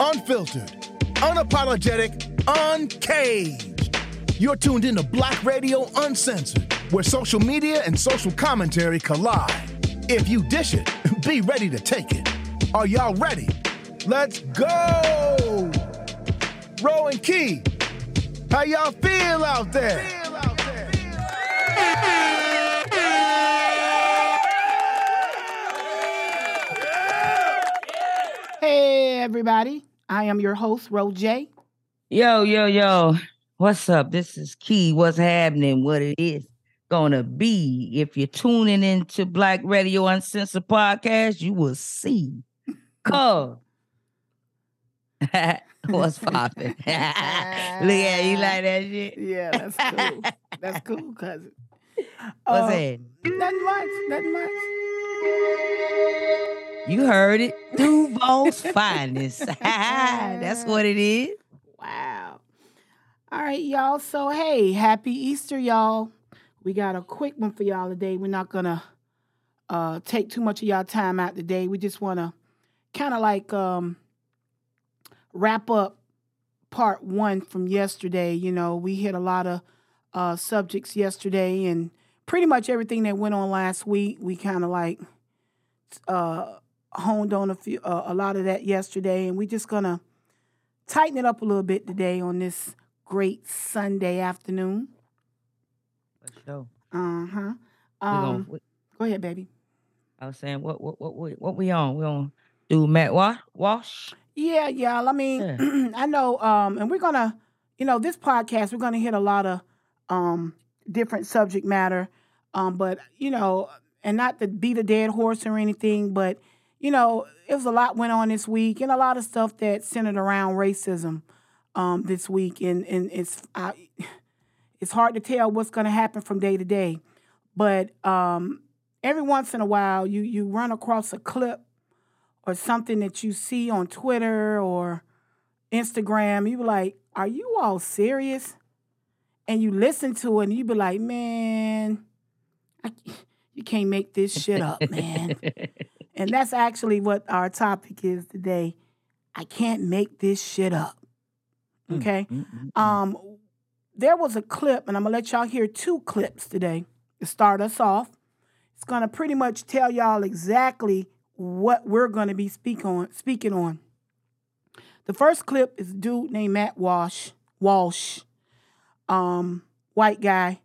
unfiltered, unapologetic, uncaged. You're tuned into Black Radio Uncensored, where social media and social commentary collide. If you dish it, be ready to take it. Are y'all ready? Let's go! Ro and Key, how y'all feel out there? Hey, everybody. I am your host, Ro J. Yo, yo, yo. What's up? This is Key. What's happening? What it is gonna be. If you're tuning into Black Radio Uncensored Podcast, you will see. Cuz. What's popping? Look at you like that shit. Yeah, that's cool. that's cool, cousin. What's Uh, that? Nothing much. Nothing much. You heard it. Duval's finest. That's what it is. Wow. All right, y'all. So, hey, happy Easter, y'all. We got a quick one for y'all today. We're not going to uh, take too much of y'all time out today. We just want to kind of like um, wrap up part one from yesterday. You know, we hit a lot of uh, subjects yesterday and pretty much everything that went on last week. We kind of like uh, honed on a few, uh, a lot of that yesterday, and we're just gonna tighten it up a little bit today on this great Sunday afternoon. Let's go. Uh huh. Um, we- go ahead, baby. I was saying, what, what, what, what, what we on? We on do Matt Walsh? Walsh? Yeah, y'all. I mean, I know, um, and we're gonna, you know, this podcast we're gonna hit a lot of um different subject matter, um, but you know, and not to beat a dead horse or anything, but you know, it was a lot went on this week and a lot of stuff that centered around racism um this week, and and it's I, it's hard to tell what's gonna happen from day to day, but um, every once in a while you you run across a clip or something that you see on Twitter or Instagram, you be like, "Are you all serious?" And you listen to it, and you be like, "Man, I, you can't make this shit up, man." and that's actually what our topic is today. I can't make this shit up. Okay. Mm, mm, mm. Um, there was a clip, and I'm gonna let y'all hear two clips today to start us off. It's gonna pretty much tell y'all exactly what we're gonna be speak on speaking on. The first clip is a dude named Matt Walsh. Walsh, um, white guy,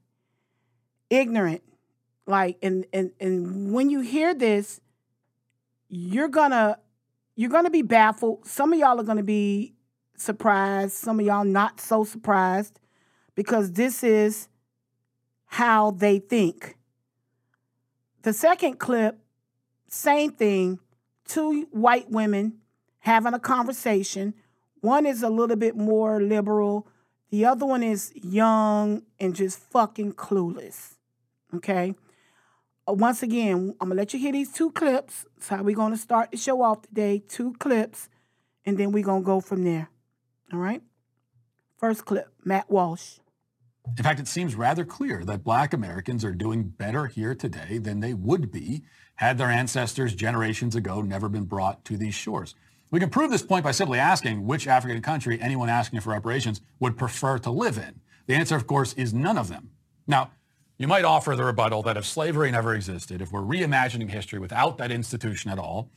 ignorant. Like, and and and when you hear this, you're gonna you're gonna be baffled. Some of y'all are gonna be surprised. Some of y'all not so surprised because this is how they think. The second clip, same thing, two white women having a conversation. One is a little bit more liberal, the other one is young and just fucking clueless. Okay? Once again, I'm gonna let you hear these two clips. That's how we're gonna start the show off today. Two clips, and then we're gonna go from there. All right? First clip, Matt Walsh. In fact, it seems rather clear that black Americans are doing better here today than they would be had their ancestors generations ago never been brought to these shores. We can prove this point by simply asking which African country anyone asking for reparations would prefer to live in. The answer, of course, is none of them. Now, you might offer the rebuttal that if slavery never existed, if we're reimagining history without that institution at all,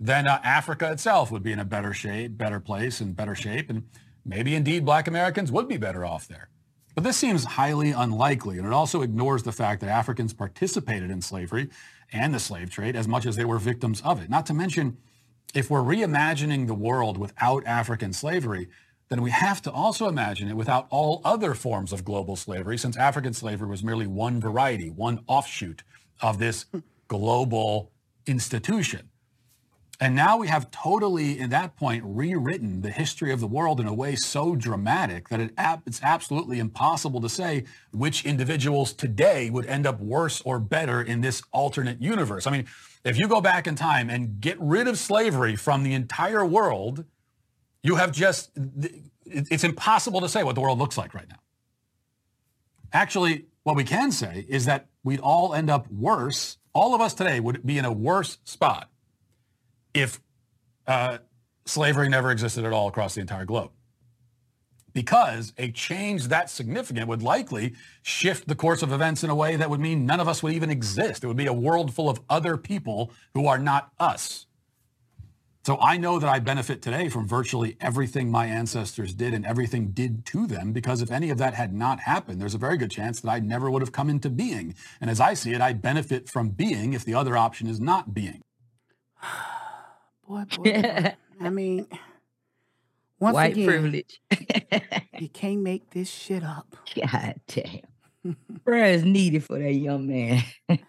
then uh, Africa itself would be in a better shape, better place, and better shape, and maybe indeed black Americans would be better off there. But this seems highly unlikely, and it also ignores the fact that Africans participated in slavery and the slave trade as much as they were victims of it. Not to mention, if we're reimagining the world without African slavery, then we have to also imagine it without all other forms of global slavery, since African slavery was merely one variety, one offshoot of this global institution. And now we have totally, at that point, rewritten the history of the world in a way so dramatic that it, it's absolutely impossible to say which individuals today would end up worse or better in this alternate universe. I mean, if you go back in time and get rid of slavery from the entire world, you have just, it's impossible to say what the world looks like right now. Actually, what we can say is that we'd all end up worse. All of us today would be in a worse spot if uh, slavery never existed at all across the entire globe. Because a change that significant would likely shift the course of events in a way that would mean none of us would even exist. It would be a world full of other people who are not us. So I know that I benefit today from virtually everything my ancestors did and everything did to them because if any of that had not happened, there's a very good chance that I never would have come into being. And as I see it, I benefit from being if the other option is not being. boy, boy, boy. I mean, once White again, privilege. you can't make this shit up. God damn. Prayer is needed for that young man.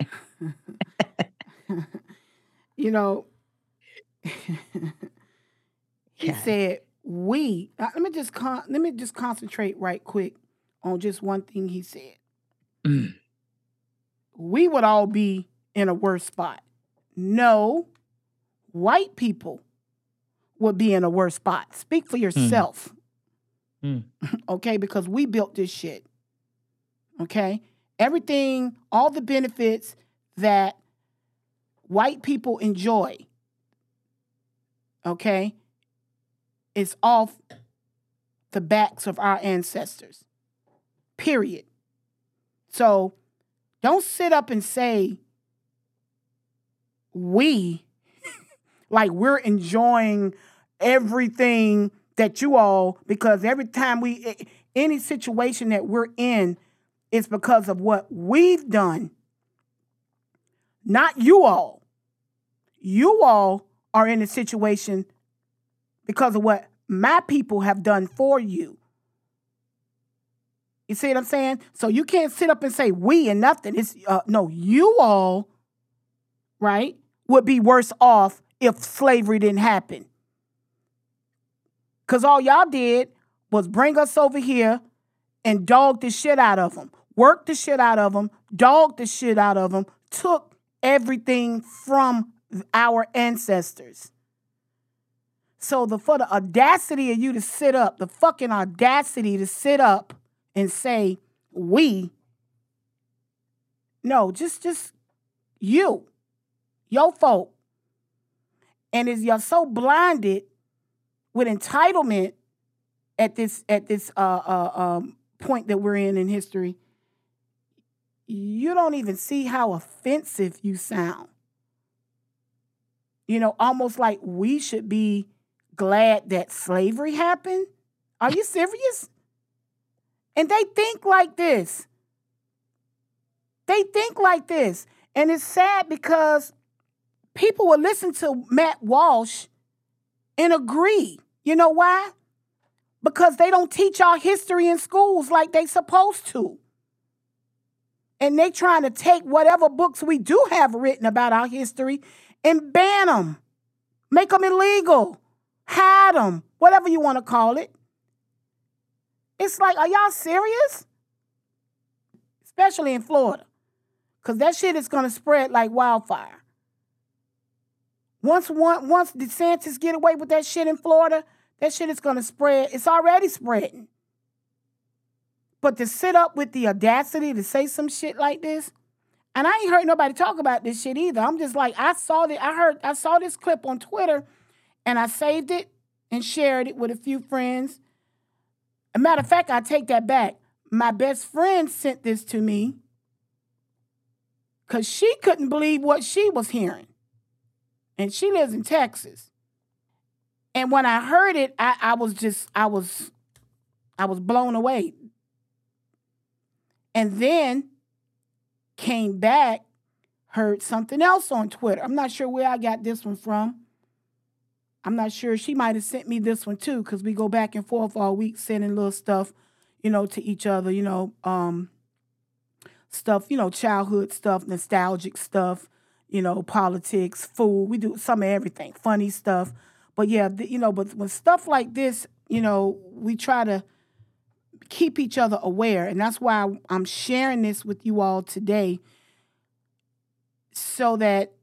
You know, he God. said we. uh, let me just con- let me just concentrate right quick on just one thing he said. Mm. We would all be in a worse spot. No, white people would be in a worse spot. Speak for yourself. Mm. okay, because we built this shit. Okay? Everything, all the benefits that white people enjoy, okay, is off the backs of our ancestors. Period. So don't sit up and say we like we're enjoying everything that you all because every time we any situation that we're in is because of what we've done not you all you all are in a situation because of what my people have done for you. You see what i'm saying? So you can't sit up and say we and nothing. It's uh, no you all right would be worse off if slavery didn't happen. Because all y'all did was bring us over here and dog the shit out of them, work the shit out of them, dog the shit out of them, took everything from our ancestors. So the for the audacity of you to sit up, the fucking audacity to sit up and say we. No, just just you, your folk. And is you're so blinded with entitlement at this at this uh, uh, um, point that we're in in history, you don't even see how offensive you sound. You know, almost like we should be glad that slavery happened. Are you serious? And they think like this. They think like this. And it's sad because people will listen to Matt Walsh and agree. You know why? Because they don't teach our history in schools like they supposed to. And they trying to take whatever books we do have written about our history and ban them, make them illegal, hide them, whatever you want to call it. It's like, are y'all serious? Especially in Florida, because that shit is going to spread like wildfire. Once one once DeSantis get away with that shit in Florida, that shit is gonna spread. It's already spreading. But to sit up with the audacity to say some shit like this, and I ain't heard nobody talk about this shit either. I'm just like, I saw that, I heard, I saw this clip on Twitter, and I saved it and shared it with a few friends. A matter of fact, I take that back. My best friend sent this to me because she couldn't believe what she was hearing and she lives in Texas. And when I heard it, I, I was just I was I was blown away. And then came back, heard something else on Twitter. I'm not sure where I got this one from. I'm not sure. She might have sent me this one too, because we go back and forth all week sending little stuff, you know, to each other, you know, um, stuff, you know, childhood stuff, nostalgic stuff, you know, politics, food. We do some of everything, funny stuff. But yeah, you know, but when stuff like this, you know, we try to keep each other aware. And that's why I'm sharing this with you all today so that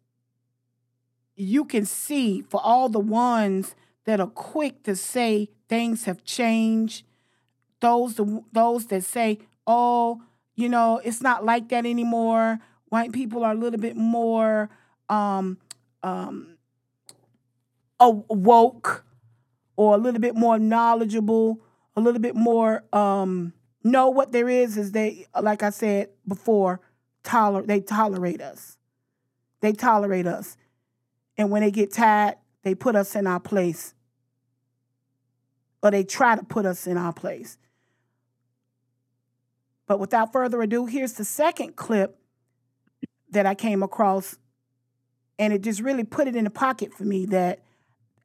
you can see for all the ones that are quick to say things have changed, those those that say, "Oh, you know, it's not like that anymore." White people are a little bit more um, um, a- woke. or a little bit more knowledgeable, a little bit more um what there is is they like I said before, toler they tolerate us. They tolerate us. And when they get tired, they put us in our place. Or they try to put us in our place. But without further ado, here's the second clip that I came across. And it just really put it in the pocket for me that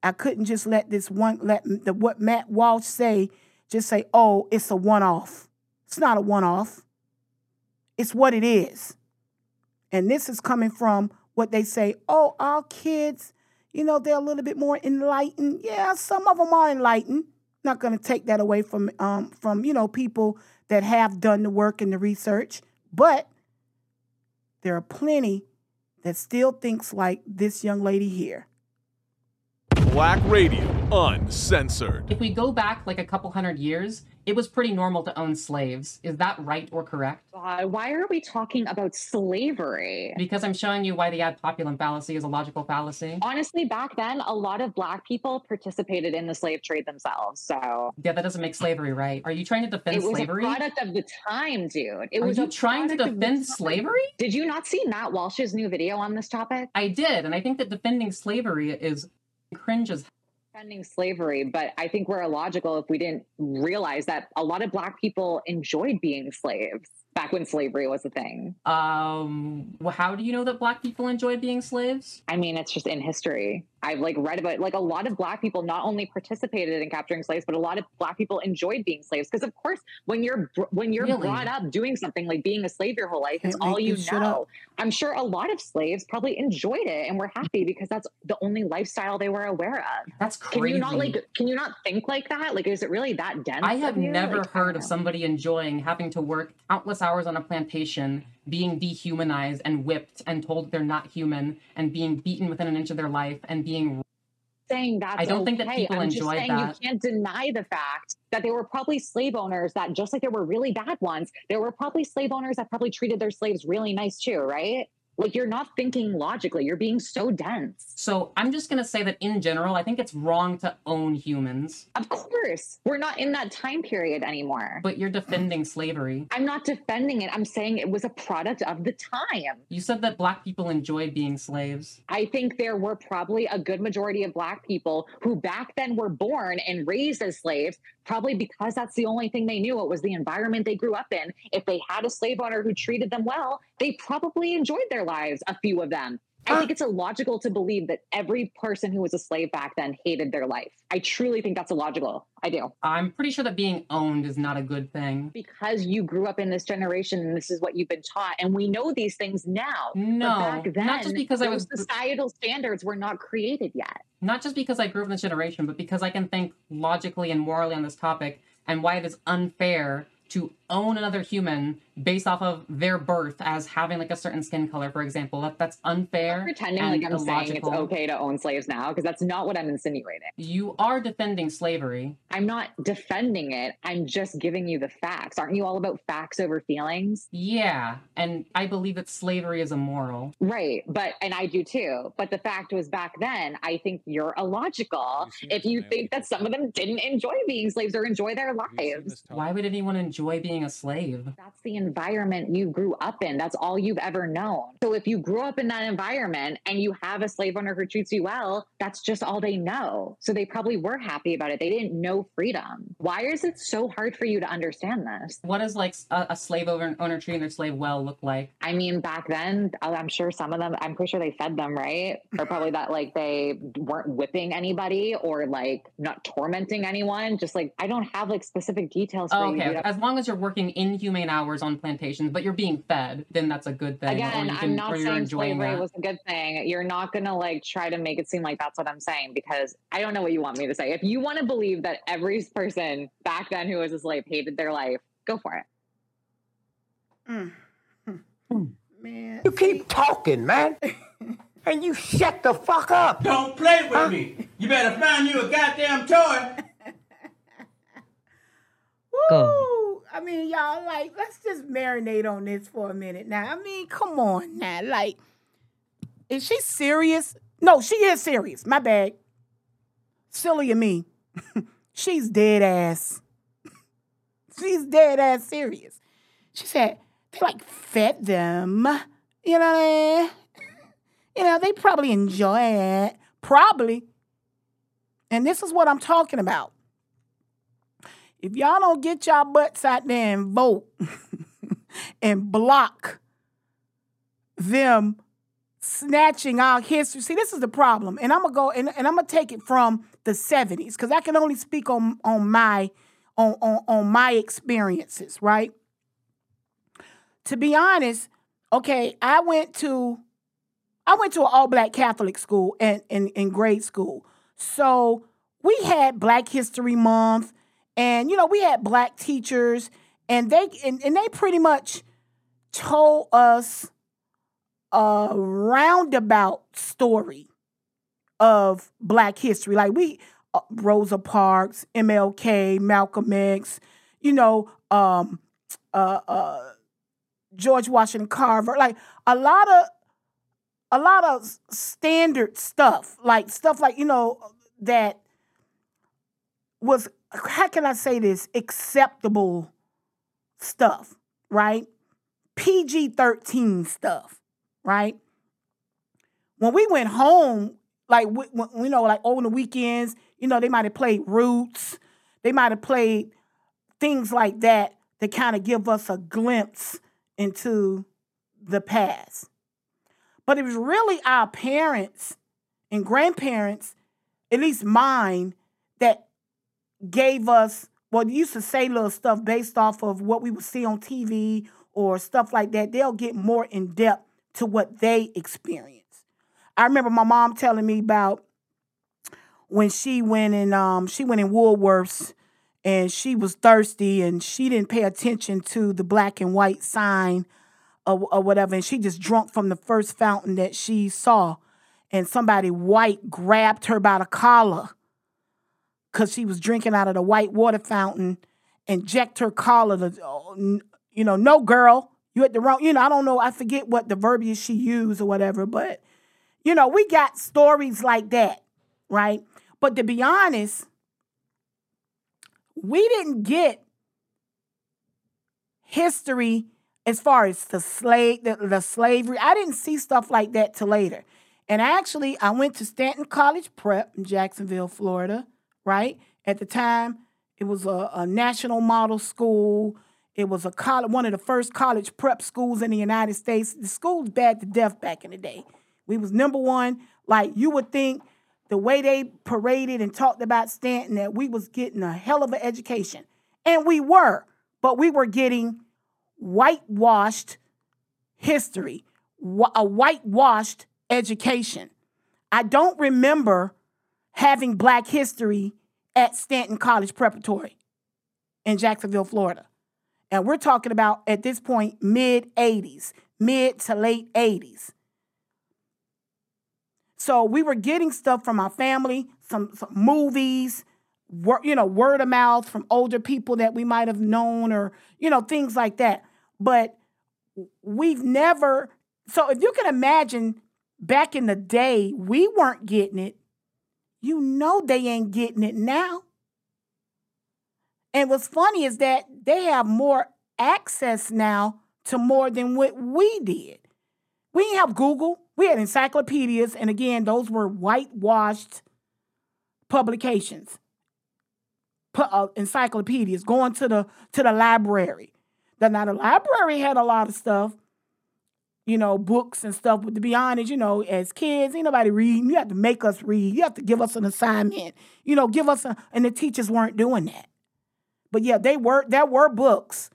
I couldn't just let this one, let the, what Matt Walsh say, just say, oh, it's a one off. It's not a one off, it's what it is. And this is coming from what they say, oh, our kids, you know, they're a little bit more enlightened. Yeah, some of them are enlightened. Not going to take that away from um, from you know people that have done the work and the research, but there are plenty that still thinks like this young lady here. Black Radio Uncensored. If we go back like a couple hundred years, it was pretty normal to own slaves. Is that right or correct? Uh, why are we talking about slavery? Because I'm showing you why the ad populum fallacy is a logical fallacy. Honestly, back then, a lot of black people participated in the slave trade themselves. So yeah, that doesn't make slavery right. Are you trying to defend slavery? it was slavery? a product of the time, dude. It are was you trying to defend slavery? Did you not see Matt Walsh's new video on this topic? I did, and I think that defending slavery is cringe as defending slavery, but I think we're illogical if we didn't realize that a lot of black people enjoyed being slaves back when slavery was a thing. Um, how do you know that black people enjoyed being slaves? I mean, it's just in history. I've like read about like a lot of black people not only participated in capturing slaves, but a lot of black people enjoyed being slaves because, of course, when you're when you're Really? brought up doing something like being a slave your whole life, it's Can't all you know. up. I'm sure a lot of slaves probably enjoyed it and were happy because that's the only lifestyle they were aware of. That's Can crazy. you not like? Can you not think like that? Like, is it really that dense? I have never Like, heard of somebody enjoying having to work countless hours on a plantation, being dehumanized and whipped and told they're not human, and being beaten within an inch of their life, and being saying that I don't think that okay. people I'm just saying that. You can't deny the fact that there were probably slave owners that, just like there were really bad ones, there were probably slave owners that probably treated their slaves really nice too, right? Like you're not thinking logically. You're being so dense. So I'm just gonna say that in general, I think it's wrong to own humans, Of course, we're not in that time period anymore. but you're defending slavery. I'm not defending it. I'm saying it was a product of the time. You said that black people enjoyed being slaves. I think there were probably a good majority of Black people who back then were born and raised as slaves, probably because that's the only thing they knew. It was the environment they grew up in. If they had a slave owner who treated them well, they probably enjoyed their lives, a few of them. I think it's illogical to believe that every person who was a slave back then hated their life. I truly think that's illogical. I do. I'm pretty sure that being owned is not a good thing. Because you grew up in this generation and this is what you've been taught, and we know these things now. No, back then, not just because I was societal standards were not created yet. not just because I grew up in this generation, but because I can think logically and morally on this topic and why it is unfair to own another human based off of their birth as having like a certain skin color, for example. That that's unfair. pretending and like I'm saying it's okay to own slaves now because that's not what I'm insinuating. You are defending slavery. I'm not defending it. I'm just giving you the facts. Aren't you all about facts over feelings? Yeah, and I believe that slavery is immoral. Right. But, and I do too. But the fact was back then, I think you're illogical if you think that some of them didn't enjoy being slaves or enjoy their lives. Why would anyone enjoy being a slave? That's the environment you grew up in. That's all you've ever known. So if you grew up in that environment and you have a slave owner who treats you well, that's just all they know. So they probably were happy about it. They didn't know freedom. Why is it so hard for you to understand this? What does like a, a slave owner, owner treating their slave well look like? I mean, back then, uh, I'm sure some of them, I'm pretty sure they fed them, right? Or probably that like they weren't whipping anybody or like not tormenting anyone. Just like, I don't have like specific details for Oh, you. okay, dude. as long as you're working inhumane hours on plantations, but you're being fed, then that's a good thing. or Again, you I'm not or you're saying slavery that. was a good thing. You're not gonna like try to make it seem like that's what I'm saying because I don't know what you want me to say. If you want to believe that every person back then who was a slave hated their life, go for it. Mm. Man. You keep talking, man. and you shut the fuck up. Don't play with me. You better find you a goddamn toy. Woo! I mean, y'all, like, let's just marinate on this for a minute now. I mean, come on now. Like, is she serious? No, she is serious. My bad. Silly of me. She's dead ass. She's dead ass serious. She said, they like fed them. You know mean? You know, they probably enjoy it. Probably. And this is what I'm talking about. If y'all don't get y'all butts out there and vote and block them snatching our history. See, this is the problem. And I'm gonna go and, and I'm gonna take it from the 70s, because I can only speak on on my on, on, on my experiences, right? To be honest, okay, I went to I went to an all black Catholic school and in, in grade school. So we had Black History Month, and you know, we had black teachers, and they and, and they pretty much told us a roundabout story of black history. Like we uh, Rosa Parks, MLK, Malcolm X, you know, um, uh, uh, George Washington Carver, like a lot of a lot of standard stuff, like stuff like you know that was how can I say this acceptable stuff, right? PG thirteen stuff, right? When we went home, like we, you know, like over the weekends, you know, they might have played Roots, they might have played things like that to kind of give us a glimpse into the past. But it was really our parents and grandparents, at least mine, that gave us, well, used to say little stuff based off of what we would see on TV or stuff like that. They'll get more in depth to what they experienced. I remember my mom telling me about when she went in um, she went in Woolworths and she was thirsty and she didn't pay attention to the black and white sign or, or whatever and she just drunk from the first fountain that she saw and somebody white grabbed her by the collar because she was drinking out of the white water fountain and jacked her collar to, you know no girl you at the wrong you know i don't know i forget what the verbiage she used or whatever but you know we got stories like that right? But to be honest we didn't get history as far as the slave the, the slavery. I didn't see stuff like that till later. And actually i went to stanton college prep in jacksonville florida right? At the time it was a, a national model school. It was a college one of the first college prep schools in the united states. The school was bad to death back in the day. We was number one. Like you would think the way they paraded and talked about Stanton that we was getting a hell of an education. And we were, but we were getting whitewashed history, a whitewashed education. I don't remember having black history at Stanton College Preparatory in Jacksonville, Florida. And we're talking about at this point mid 80s, mid to late 80s. So we were getting stuff from our family, some, some movies, wor- you know, word of mouth from older people that we might have known or, you know, things like that. But we've never, so if you can imagine back in the day, we weren't getting it. You know they ain't getting it now. And what's funny is that they have more access now to more than what we did. We didn't have Google. We had encyclopedias, and again, those were whitewashed publications, uh, encyclopedias. Going to the to the library. Now the library had a lot of stuff, you know, books and stuff. But to be honest, you know, as kids, ain't nobody reading. You have to make us read. You have to give us an assignment. You know, give us a. And the teachers weren't doing that. But yeah, they were. There were books.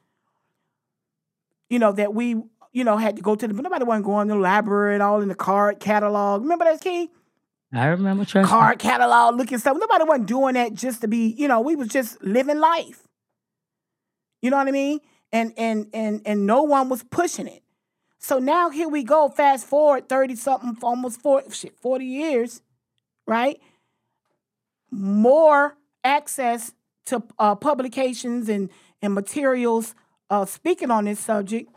You know that we you know, had to go to the, but nobody wasn't going to the library and all in the card catalog. Remember that key? I remember trying card catalog looking stuff. Nobody wasn't doing that just to be, you know, we was just living life. You know what I mean? And and and and no one was pushing it. So now here we go, fast forward 30 something, almost 40, shit, 40 years, right? More access to uh, publications and, and materials uh, speaking on this subject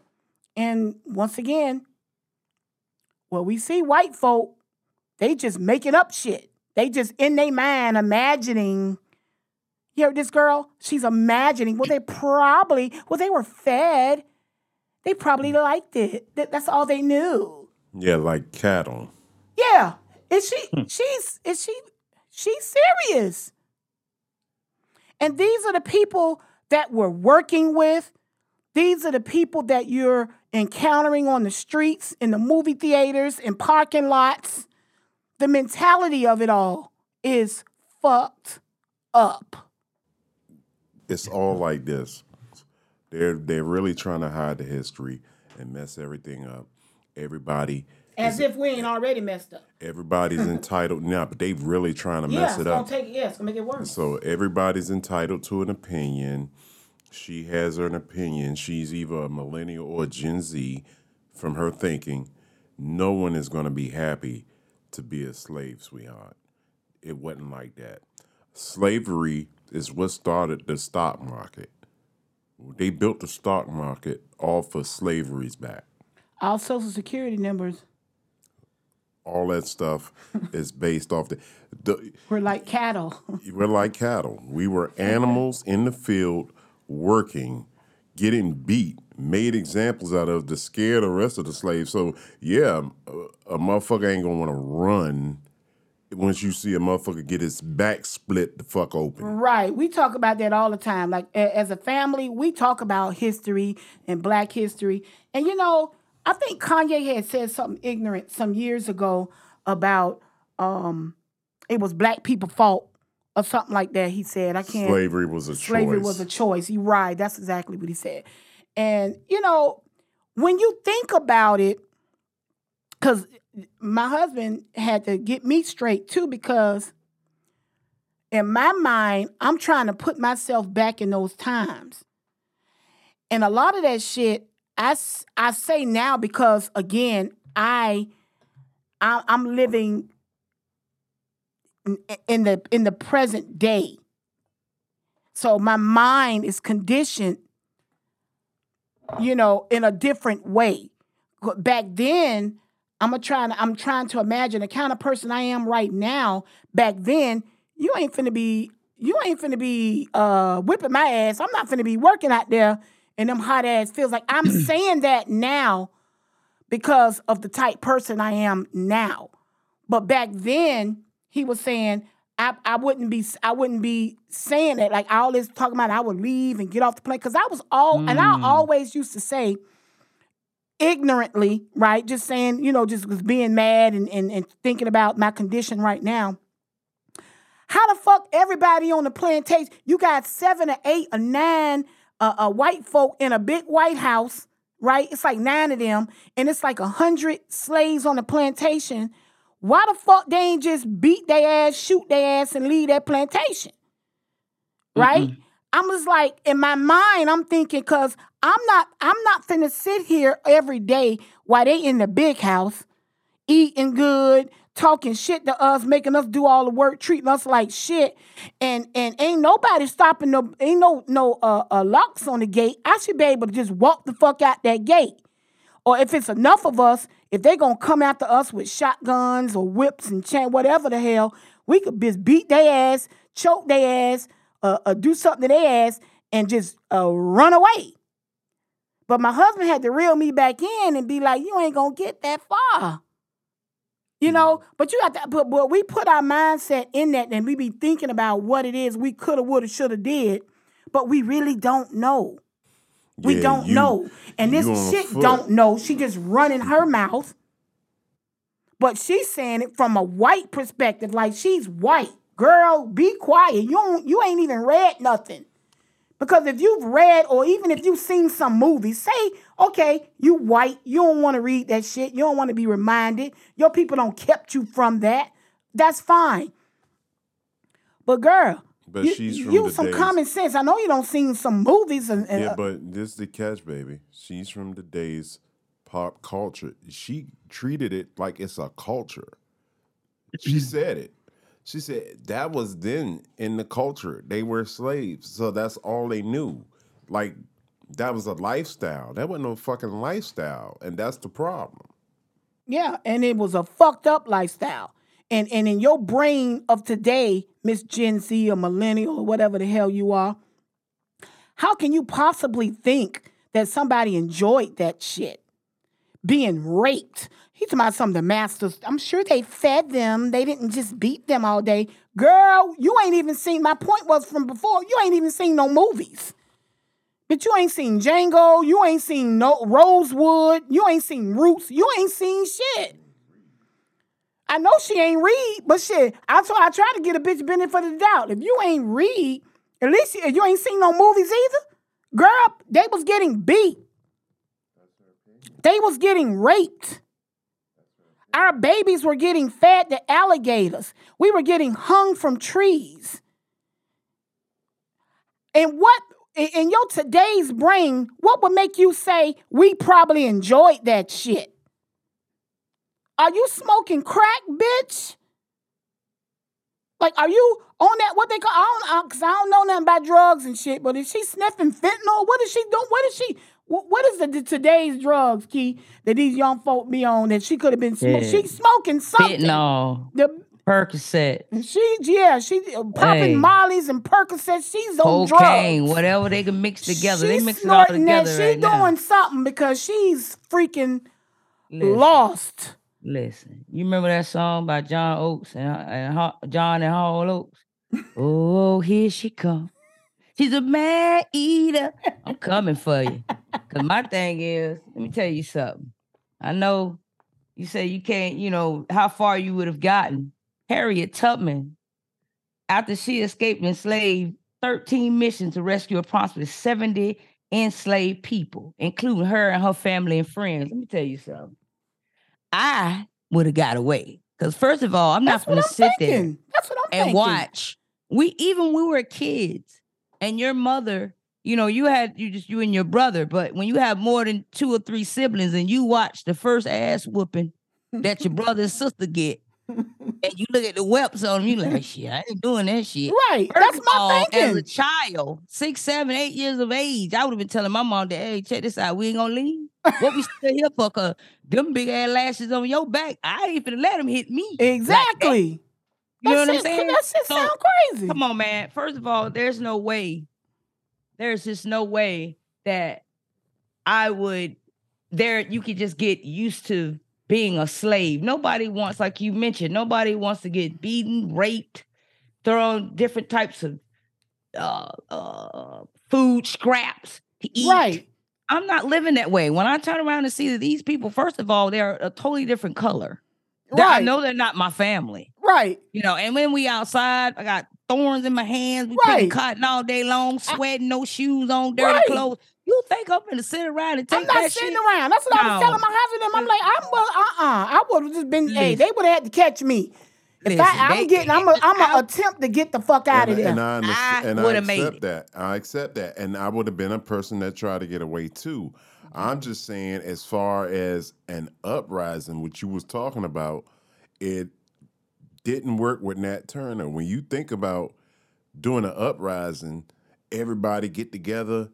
and once again, well, we see white folk, they just making up shit. They just in their mind imagining You heard this girl? She's imagining. Well, they probably, well, they were fed. They probably liked it. That- That's all they knew. Yeah, like cattle. Yeah. Is she hmm. she's is she she's serious. And these are the people that we're working with. These are the people that you're encountering on the streets, in the movie theaters, in parking lots. The mentality of it all is fucked up. It's all like this. They're they're really trying to hide the history and mess everything up. Everybody As if we ain't already messed up. everybody's entitled now, but they really trying to Yeah, mess it gonna up. take yeah, it's gonna make it worse. So everybody's entitled to an opinion. She has an opinion. She's either a millennial or Gen Z from her thinking. No one is going to be happy to be a slave, sweetheart. It wasn't like that. Slavery is what started the stock market. They built the stock market off of slavery's back. All social security numbers All that stuff is based off the, the were like cattle. we're like cattle. We were animals in the field working, getting beat, made examples out of to scare the rest of the slaves. So yeah, a, a motherfucker ain't gonna want to run once you see a motherfucker get his back split the fuck open. Right. We talk about that all the time. Like a- as a family, we talk about history and black history. And you know, I think Kanye had said something ignorant some years ago about um it was black people fault or something like that. He said, I can't Slavery was a choice. slavery choice. was a choice. He right. That's exactly what he said. And you know, when you think about it, because my husband had to get me straight too, because in my mind, I'm trying to put myself back in those times. And a lot of that shit, i, I say now because again, I, I I'm living in- in the in the present day. So my mind is conditioned, you know, in a different way. Back then, I'm a trying to, I'm trying to imagine the kind of person I am right now. Back then, you ain't finna be you ain't finna be uh whipping my ass. I'm not finna be working out there in them hot ass feels like I'm saying that now because of the type person I am now. But back then, he was saying I, I wouldn't be I wouldn't be saying that like all this talking about I would leave and get off the plane because I was all and I Mm. always used to say ignorantly right just saying you know just was being mad and, and, and thinking about my condition right now how the fuck everybody on the plantation you got seven or eight or nine uh, uh, white folk in a big white house right it's like nine of them and it's like a hundred slaves on the plantation why the fuck they ain't just beat their ass, shoot their ass, and leave that plantation? Right? I'm just like, in my mind, I'm thinking, cause I'm not, I'm not finna sit here every day while they in the big house, eating good, talking shit to us, making us do all the work, treating us like shit, and and ain't nobody stopping no, ain't no no uh, uh locks on the gate. I should be able to just walk the fuck out that gate. Or if it's enough of us, if they gonna come after us with shotguns or whips and chain, whatever the hell, we could just beat their ass, choke their ass, uh, uh, do something to their ass, and just uh, run away. But my husband had to reel me back in and be like, "You ain't gonna get that far." You know, but you got to, but, but we put our mindset in that and we be thinking about what it is we coulda, woulda, shoulda did, but we really don't know. We Yeah, don't you- know. And this chick don't know. She just running her mouth. But she's saying it from a white perspective, like she's white. Girl, be quiet. You don't, you ain't even read nothing. Because if you've read or even if you've seen some movies, say, okay, you white, you don't want to read that shit. You don't want to be reminded. Your people don't kept you from that. That's fine. But girl, But you, she's from you the some days- common sense. I know you don't seen some movies and, and, Yeah, uh, but this is the catch, baby. She's from the days pop culture. She treated it like it's a culture. She said it. She said that was then in the culture. They were slaves, so that's all they knew. Like that was a lifestyle. That wasn't no fucking lifestyle, and that's the problem. Yeah, and it was a fucked up lifestyle. and and in your brain of today, Miss Gen Z or millennial or whatever the hell you are, how can you possibly think that somebody enjoyed that shit? Being raped. He's talking about some of the masters. I'm sure they fed them. They didn't just beat them all day. Girl, you ain't even seen, my point was from before, you ain't even seen no movies. But you ain't seen Django, you ain't seen no Rosewood, you ain't seen Roots, you ain't seen shit. I know she ain't read, but shit, I try, I try to get a bitch benefit for the doubt. If you ain't read, at least you, you ain't seen no movies either. Girl, they was getting beat. They was getting raped. Our babies were getting fed to alligators. We were getting hung from trees. And what in your today's brain, what would make you say we probably enjoyed that shit? Are you smoking crack, bitch? Like, are you on that? What they call? I don't, because I don't know nothing about drugs and shit. But is she sniffing fentanyl? What is she doing? What is she? What, is the, today's drugs, Key, that these young folk be on that she could have been smoking? Yeah. She's smoking something. Fentanyl, The Percocet, she yeah she uh, popping Hey. Molly's and Percocets. She's on cocaine, drugs. whatever they can mix together. they She's mix it all snorting that. together She right now. doing something because she's freaking Listen. lost. Listen, you remember that song by John Oates and, and John and Hall Oates? oh, here she come. She's a man eater. I'm coming for you. Cause my thing is, let me tell you something. I know you say you can't, you know, how far you would have gotten. Harriet Tubman, after she escaped enslaved 13 missions to rescue approximately 70 enslaved people, including her and her family and friends. Let me tell you something. I would have got away. Because first of all, I'm not That's what gonna I'm sit thinking. there That's what I'm and thinking. watch. We even when we were kids, and your mother, you know, you had you just you and your brother, but when you have more than two or three siblings and you watch the first ass whooping that your brother and sister get, and you look at the whelps on them, you like, oh, shit, I ain't doing that shit. Right. First That's my all, As a child, six, seven, eight years of age, I would have been telling my mom that, hey, check this out, we ain't gonna leave. What we still here for? Cause them big ass lashes on your back, I ain't finna let them hit me. like. Exactly. You know what I'm saying? That shit So, sound crazy. Come on, man. First of all, there's no way. There's just no way that I would there you could just get used to being a slave. Nobody wants, like you mentioned, nobody wants to get beaten, raped, thrown different types of uh uh food scraps to eat. Right. I'm not living that way. When I turn around and see that these people, first of all, they're a totally different color. That- I know they're not my family. Right. You know, and when we outside, I got thorns in my hands. We picking Right. cotton all day long, sweating, no shoes on, dirty Right. clothes. You think I'm gonna sit around and take I'm not that sitting shit? around. That's what I was No. telling my husband. and I'm like, I'm well, uh-uh. I would have just been, hey, they would have had to catch me. If Listen, I, I'm they- getting, I'm a, I'm gonna attempt to get the fuck out of and, there. and I, understand, I and I would've made accept it. that. I accept that, and I would have been a person that tried to get away too. I'm just saying, as far as an uprising, which you was talking about, it didn't work with Nat Turner. When you think about doing an uprising, everybody get together.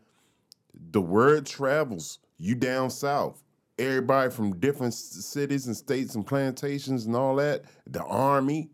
The word travels. You down south. Everybody from different cities and states and plantations and all that. The army,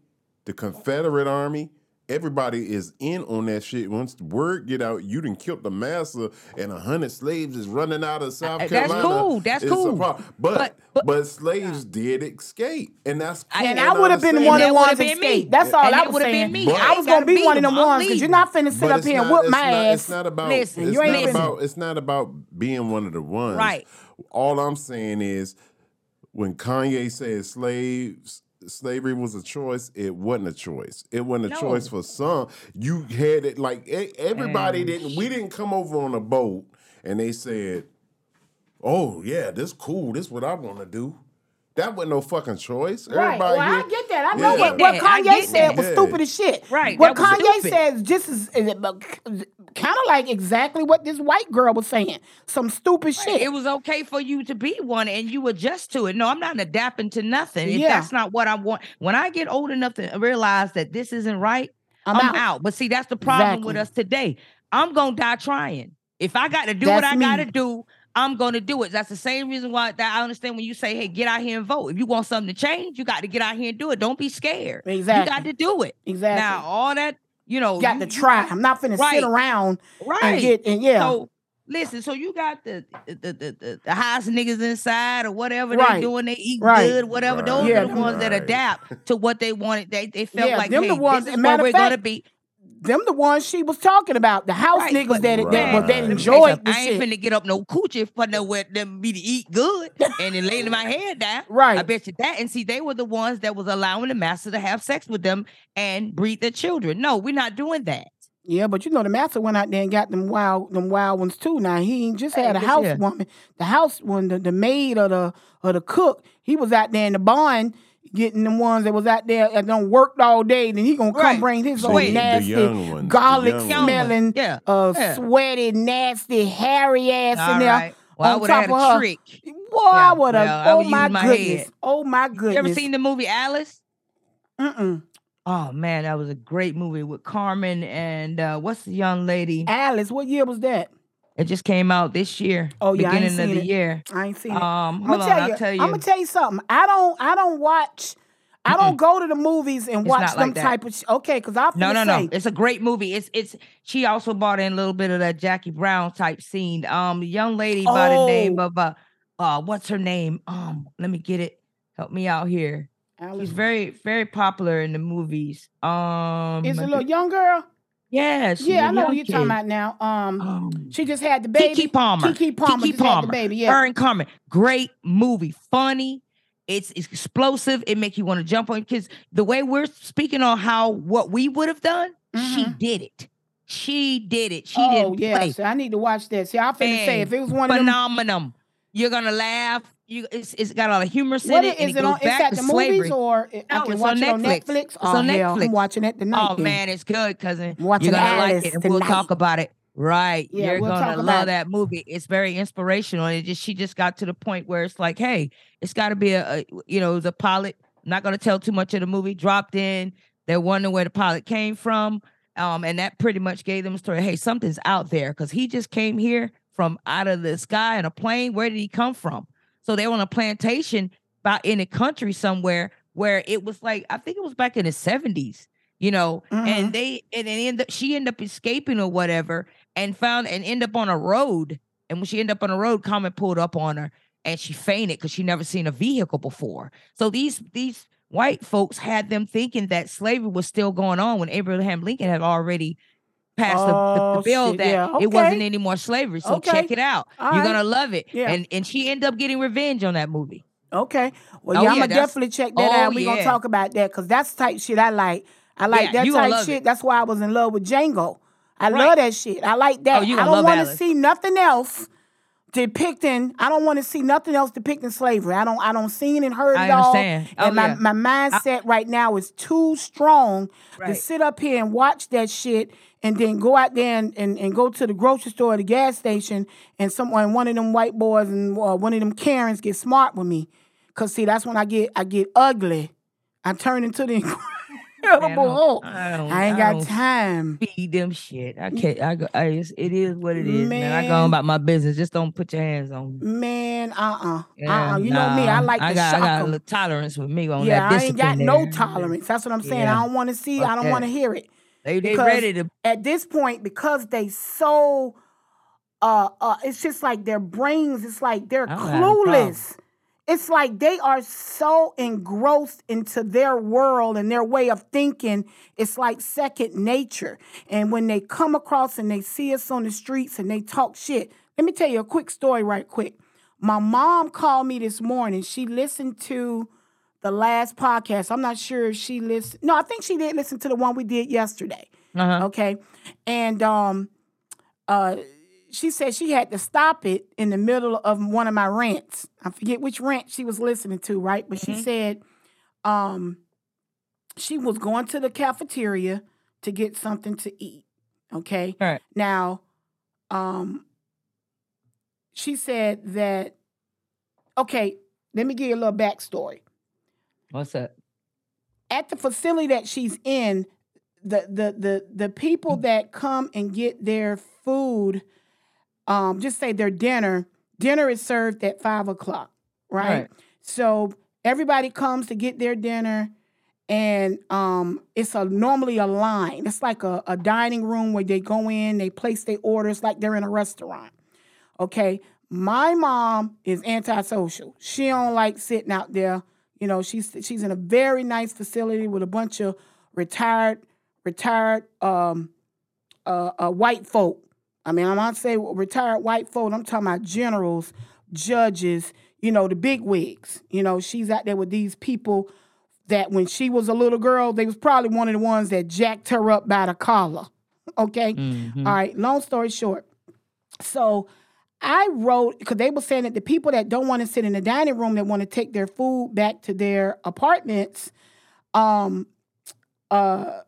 the Confederate Army. Everybody is in on that shit. Once the word get out, you done killed the master, and a hundred slaves is running out of South Uh, that's Carolina. cool. That's It's cool. problem. But, but slaves did escape, and that's cool. and I would have been one of the ones would've that been me. escaped. That's all And I that was would've saying. been me. I I was gonna be one of 'em. them I'm ones because you're leaving. not finna sit up here and not- whoop my ass. It's not about. Listen, you ain't not about. It's not about being one of the ones. Right. All I'm saying is, when Kanye said slaves, slavery was a choice. It wasn't a choice. It wasn't a No. choice for some. You had it like everybody didn't. We didn't come over on a boat and they said, "Oh yeah, this cool. This what I want to do." That wasn't no fucking choice. Right. Everybody Well, here, I get that. I know Yeah. what, what that. I Kanye said that. was stupid as shit. Right, What Kanye stupid. says just is, kind of like exactly what this white girl was saying. Some stupid shit. It was okay for you to be one and you adjust to it. No, I'm not adapting to nothing. If Yeah. that's not what I want. When I get old enough to realize that this isn't right, I'm I'm, out. out. But see, that's the problem with us today. I'm gonna die trying. If I got to do what I gotta do, I'm gonna do it. That's the same reason why that I understand when you say, "Hey, get out here and vote." If you want something to change, you got to get out here and do it. Don't be scared. Exactly. You got to do it. Exactly. Now, all that you know, got you- to try. I'm not finna Right. sit around right and get and yeah. So listen, so you got the the the, the, the house niggas inside or whatever Right. they doing, they eat Right. good, whatever. Right. Those Yeah, are the ones that adapt to what they wanted. They they felt Yeah, like, them hey, the ones- this is matter where we're gonna be. Them the ones she was talking about, the house Right, niggas that that, Right. that, that say enjoyed the I ain't shit. finna get up no coochie for nowhere them me to eat good and then laying my head down. Right. I bet you that. And see, they were the ones that was allowing the master to have sex with them and breed their children. No, we're not doing that. Yeah, but you know the master went out there and got them wild them wild ones too. Now he ain't just had a house yeah. woman, the house one, the, the maid or the or the cook. He was out there in the barn getting them ones that was out there that done worked all day. Then he gonna come Right. bring his So old the- the nasty ones, garlic smelling, Yeah, uh, yeah. sweaty, nasty, hairy ass All in there. right. Well, on would have had top a of her. trick. Boy, I would have. well, oh would my use my goodness. head. Oh my goodness. You ever seen the movie Alice? Mm-mm. Oh man, that was a great movie with Common and uh, what's the young lady? Alice, what year was that? It just came out this year. Oh, yeah, beginning of the it. year. I ain't seen it. Um, I'm hold gonna on, tell I'll you. tell you. I'm gonna tell you something. I don't. I don't watch. I don't go to the movies and It's watch them like type of. Sh- okay, because I No, no, no. say, It's a great movie. It's it's. She also brought in a little bit of that Jackie Brown type scene. Um, young lady by the name Oh. of uh, uh, what's her name? Um, let me get it. Help me out here. Alice, She's very very popular in the movies. Um, is a little young girl. Yeah, she's Yeah, I know who you're talking about now. Um, Um, she just had the baby. Keke Palmer. Keke Palmer Keke Palmer. the baby. Yeah. Her and Common. Great movie. Funny. It's, it's explosive. It make you want to jump on because the way we're speaking on how what we would have done, she Mhm. did it. She did it. She oh didn't yeah. play. So I need to watch that. See, I finna say if it was one of them. You're gonna laugh. You it's, it's got a lot of humor in What it, is it, it on? It's back at the slavery. movies or I No, can it's watch on it on Netflix. Netflix. It's oh on hell, Netflix. I'm watching it tonight. Oh then. man, it's good, cousin. Watching You're gonna like it, and we'll talk about it. Right, Yeah, you're we'll gonna talk love about that movie. It's very inspirational, and it just she just got to the point where it's like, hey, it's got to be a, a you know the pilot. I'm not gonna tell too much of the movie. Dropped in, they're wondering where the pilot came from, um, and that pretty much gave them a story. Hey, something's out there because he just came here from out of the sky in a plane. Where did he come from? So they were on a plantation out in the country somewhere where it was like I think it was back in the 70s, you know, Mhm. and they and then end up, she ended up escaping or whatever and found and end up on a road. And when she ended up on a road, Common pulled up on her and she fainted because she never seen a vehicle before. So these these white folks had them thinking that slavery was still going on when Abraham Lincoln had already passed the, the- Oh, the bill shit, that yeah, it wasn't okay. any more slavery. So Okay. check it out. All You're right. gonna love it. Yeah. And and she ended up getting revenge on that movie. Okay. Well, Oh, yeah, I'm gonna definitely check that oh, out. We're gonna talk about that because that's the type shit I like. I like that type shit. it. That's why I was in love with Django. I Right. love that shit. I like that. Oh, I don't want to see nothing else depicting. I don't want to see nothing else depicting slavery. I don't. I don't seen and heard I it all. understand. Oh, and my, yeah. my mindset right now is too strong to sit up here and watch that shit and then go out there and, and, and go to the grocery store or the gas station and someone one of them white boys and uh, one of them Karens get smart with me. Cause see, that's when I get I get ugly. I turn into the incredible don't- Hulk. I don't- I ain't I got time. feed them shit. I can't. I go. I, it is what it is, man. I go on about my business. Just don't put your hands on me. Man, uh uh Yeah, uh uh. You know me, I nah. like to I got, I got a little tolerance with me on Yeah, that I ain't got discipline. no tolerance. That's what I'm saying. Yeah. I don't want to see. Fuck I don't want to hear it. They they Because ready to. at this point because they so uh uh it's just like their brains it's like they're clueless it's like they are so engrossed into their world and their way of thinking it's like second nature and when they come across and they see us on the streets and they talk shit let me tell you a quick story right quick my mom called me this morning she listened to the last podcast. I'm not sure if she listened. No, I think she did listen to the one we did yesterday. Uh-huh. Okay. And um uh she said she had to stop it in the middle of one of my rants. I forget which rant she was listening to, right? But she said um she was going to the cafeteria to get something to eat. Okay. All right. Now, um, she said that, okay, let me give you a little backstory. What's that? At the facility that she's in, the the the the people that come and get their food, um, just say their dinner, dinner is served at five o'clock, right? Right. So everybody comes to get their dinner, and um, it's a normally a line. It's like a, a dining room where they go in, they place their orders like they're in a restaurant. Okay. My mom is antisocial. She don't like sitting out there. You know, she's she's in a very nice facility with a bunch of retired retired um uh, uh white folk. I mean, I'm not saying retired white folk. I'm talking about generals, judges. You know, the big wigs. You know, she's out there with these people that when she was a little girl, they was probably one of the ones that jacked her up by the collar. Okay. Mhm. All right. Long story short. So I wrote because they were saying that the people that don't want to sit in the dining room that want to take their food back to their apartments, um, uh,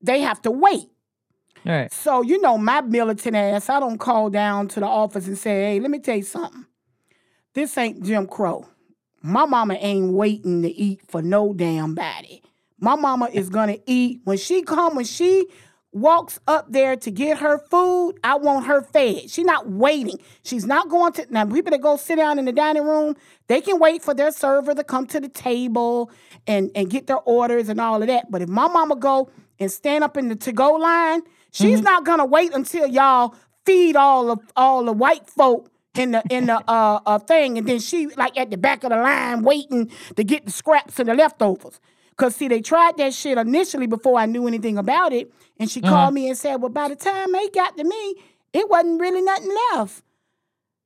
they have to wait. So you know my militant ass, I don't call down to the office and say, "Hey, let me tell you something. This ain't Jim Crow. My mama ain't waiting to eat for no damn body. My mama is gonna eat when she come when she walks up there to get her food. I want her fed. She not waiting. She's not going to now. People that go sit down in the dining room, they can wait for their server to come to the table and and get their orders and all of that. But if my mama go and stand up in the to go line, she's not gonna wait until y'all feed all of all the white folk in the in the uh, uh thing, and then she like at the back of the line waiting to get the scraps and the leftovers. Cause see, they tried that shit initially before I knew anything about it, and she called me and said, "Well, by the time they got to me, it wasn't really nothing left."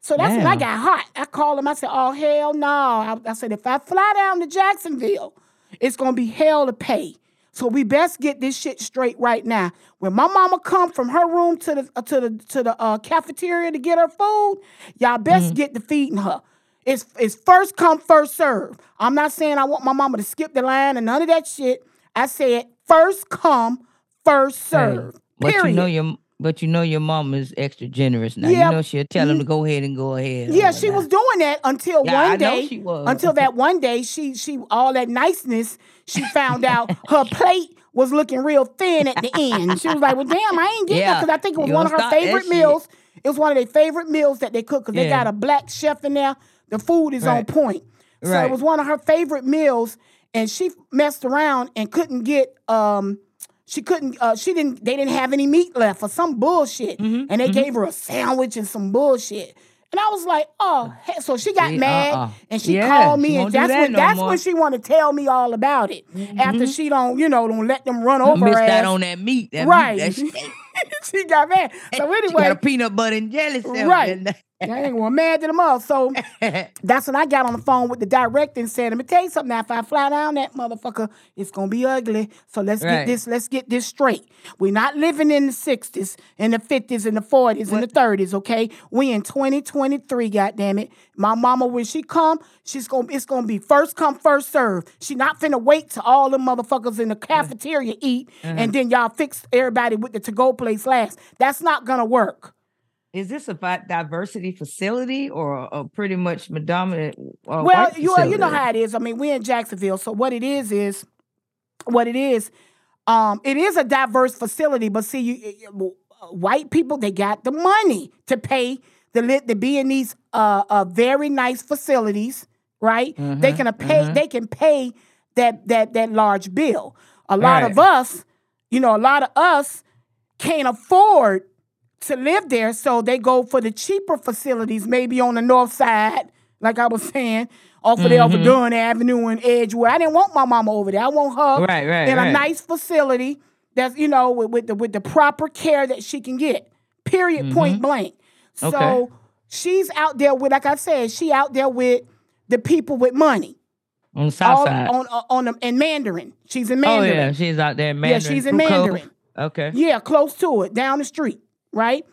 So that's when I got hot. I called him. I said, "Oh hell no!" I, I said, "If I fly down to Jacksonville, it's gonna be hell to pay." So we best get this shit straight right now. When my mama come from her room to the uh, to the to the uh, cafeteria to get her food, y'all best get to feeding her. It's it's first come first serve. I'm not saying I want my mama to skip the line and none of that shit. I said first come first serve. But Period. you know your but you know your mom is extra generous now. Yeah. You know she'll tell him to go ahead and go ahead. Yeah, she was doing that until Yeah, one I know day. she was. Until that one day, she she all that niceness. She found out her plate was looking real thin at the end. She was like, "Well, damn, I ain't getting that because I think it was you one of her favorite shit. meals. It was one of their favorite meals that they cook because they got a black chef in there. The food is on point. So Right. it was one of her favorite meals, and she messed around and couldn't get um. She couldn't. Uh, she didn't. They didn't have any meat left or some bullshit, Mm-hmm, and they gave her a sandwich and some bullshit. And I was like, "Oh, heck. so she got See, mad, uh-uh. and she Yeah, called me, and that's that when no that's more. Mm-hmm. when she want to tell me all about it. After she don't, you know, don't let them run over Missed her out ass. on that meat. That right? Meat, that she got mad. So anyway, She got a peanut butter and jelly sandwich. right? I ain't gonna mad to them all. So that's when I got on the phone with the director and said, "Let me tell you something. Now, if I fly down that motherfucker, it's gonna be ugly. So let's get this. Let's get this straight. We're not living in the '60s, in the '50s, in the '40s, in the '30s. Okay, we in 2023. God damn it. My mama, when she come, she's gonna. It's gonna be first come, first serve. She not finna wait till all the motherfuckers in the cafeteria eat, mm-hmm. and then y'all fix everybody with the to-go place last. That's not gonna work. Is this a diversity facility or a pretty much predominant? Uh, well, you well, you know how it is. I mean, we're in Jacksonville, so what it is is what it is. Um, it is a diverse facility, but see, you, uh, white people they got the money to pay the lit to be in these uh, uh very nice facilities, right? they Mm-hmm, can pay they can pay that that that large bill. A lot of us, you know, a lot of us can't afford to live there, so they go for the cheaper facilities, maybe on the north side, like I was saying, off of off of mm-hmm. Dunn Avenue and Edgewood. I didn't want my mama over there. I want her Right, right, in a nice facility that's you know with, with the with the proper care that she can get. Period. Mm-hmm. Point blank. So Okay. she's out there with, like I said, she out there with the people with money. on the south All side. on uh, on, on in Mandarin. She's in Mandarin. oh yeah, she's out there in Mandarin. Yeah, she's in. Mandarin. Okay, Yeah, close to it, down the street, right?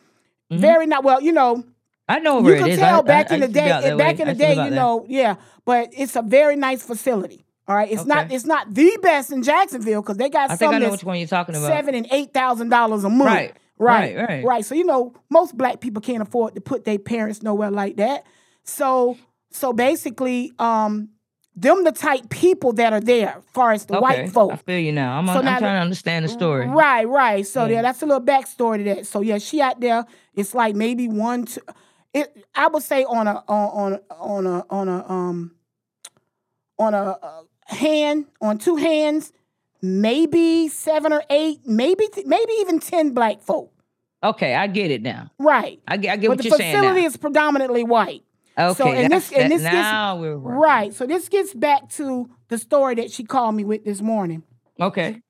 Mm-hmm. Very not well, you know. I know You where it can tell I- back I- in the day, back way. in the day, you know, yeah. But it's a very nice facility. All right, it's not it's not the best in Jacksonville because they got I think some I know which one you're talking about. seven and eight thousand dollars a month. Right, right, right, right. So you know, most black people can't afford to put their parents nowhere like that. So so basically, um, them the type people that are there, far as the okay, white folk. I feel you now. I'm, So I'm now trying to understand the story. Right, right. So Yeah. yeah, that's a little backstory to that. So yeah, she out there. It's like maybe one, two, it I would say on a on on on a on a um on a, uh hand on two hands, maybe seven or eight, maybe maybe even ten black folk. Okay, I get it now. Right. I get, I get but what you're saying. The facility is predominantly white. Okay, so and this and that- this now gets we're working. right. So this gets back to the story that she called me with this morning. Okay.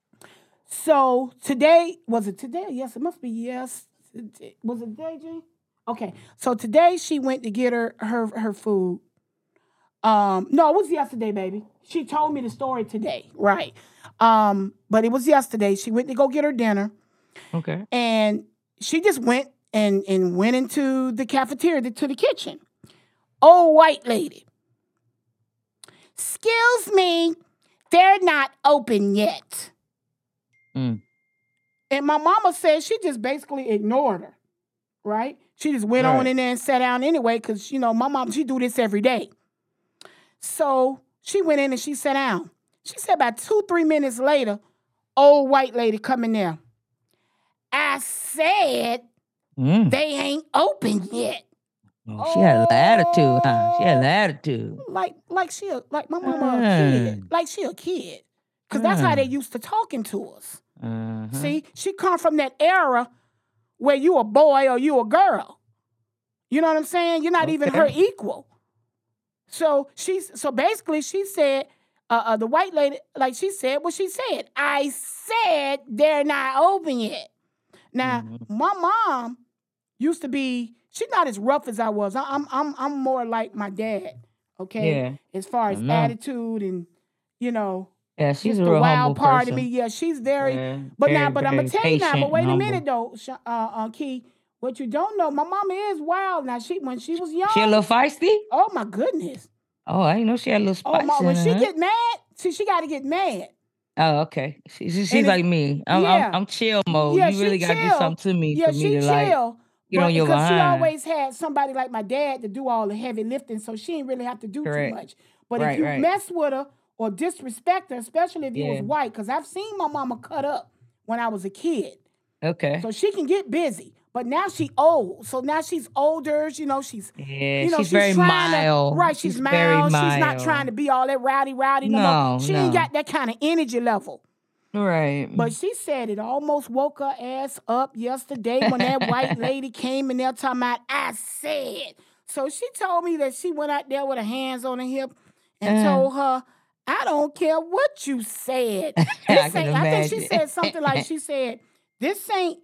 So today was it today? Yes, it must be yes. Was it today, G? Okay. So today she went to get her her her food. Um, no, it was yesterday, baby. She told me the story today, right? Um, but it was yesterday. She went to go get her dinner, Okay. and she just went and and went into the cafeteria to the kitchen. Old white lady. Excuse me, they're not open yet. Mm. And my mama said she just basically ignored her, right? She just went on in there and sat down anyway, because you know my mom she do this every day. So she went in and she sat down. She said about two three minutes later, old white lady coming in there. I said Mm. they ain't open yet. Oh, She had an attitude, huh? She had an attitude. Like like she a, like my mama a Mm. kid, like she a kid, because that's how they used to talking to us. Uh-huh. See, she come from that era where you a boy or you a girl. You know what I'm saying? You're not even her equal. So she's so basically she said, uh, uh, the white lady, like she said what she said. I said they're not open yet. Now, Mm-hmm. my mom used to be. She's not as rough as I was. I- I'm I'm I'm more like my dad. Okay, Yeah. as far as attitude and you know Yeah, she's a the real wild part person. of me. Yeah, she's very. Yeah, but now, but I'm gonna very tell you now. But wait a minute though, uh, uh, Key. What you don't know, my mama is wild. Now she when she was young. She a little feisty? Oh my goodness. Oh, I didn't know she had a little Oh spice my, in when her, she huh? get mad, see she got to get mad. Oh, okay. She, she- she's And like me. I'm, yeah. I'm, I'm chill mode. yeah, you she really got to do something to me Yeah, for she me to chill. like get but on your because she always had somebody like my dad to do all the heavy lifting, so she didn't really have to do Correct. too much. But Right, if you right. mess with her or disrespect her, especially if you was white, because I've seen my mama cut up when I was a kid. Okay. So she can get busy. But now she old. So now she's older. You know, she's yeah, you know, she's, very trying to- mild. right, she's, very mild. mild. She's not trying to be all that rowdy, rowdy no, No, more. She ain't got that kind of energy level. Right. But she said it almost woke her ass up yesterday when that white lady came in there talking about, I said. So she told me that she went out there with her hands on her hip and Uh. told her, I don't care what you said. I This can ain't, I think she said something like, she said, this ain't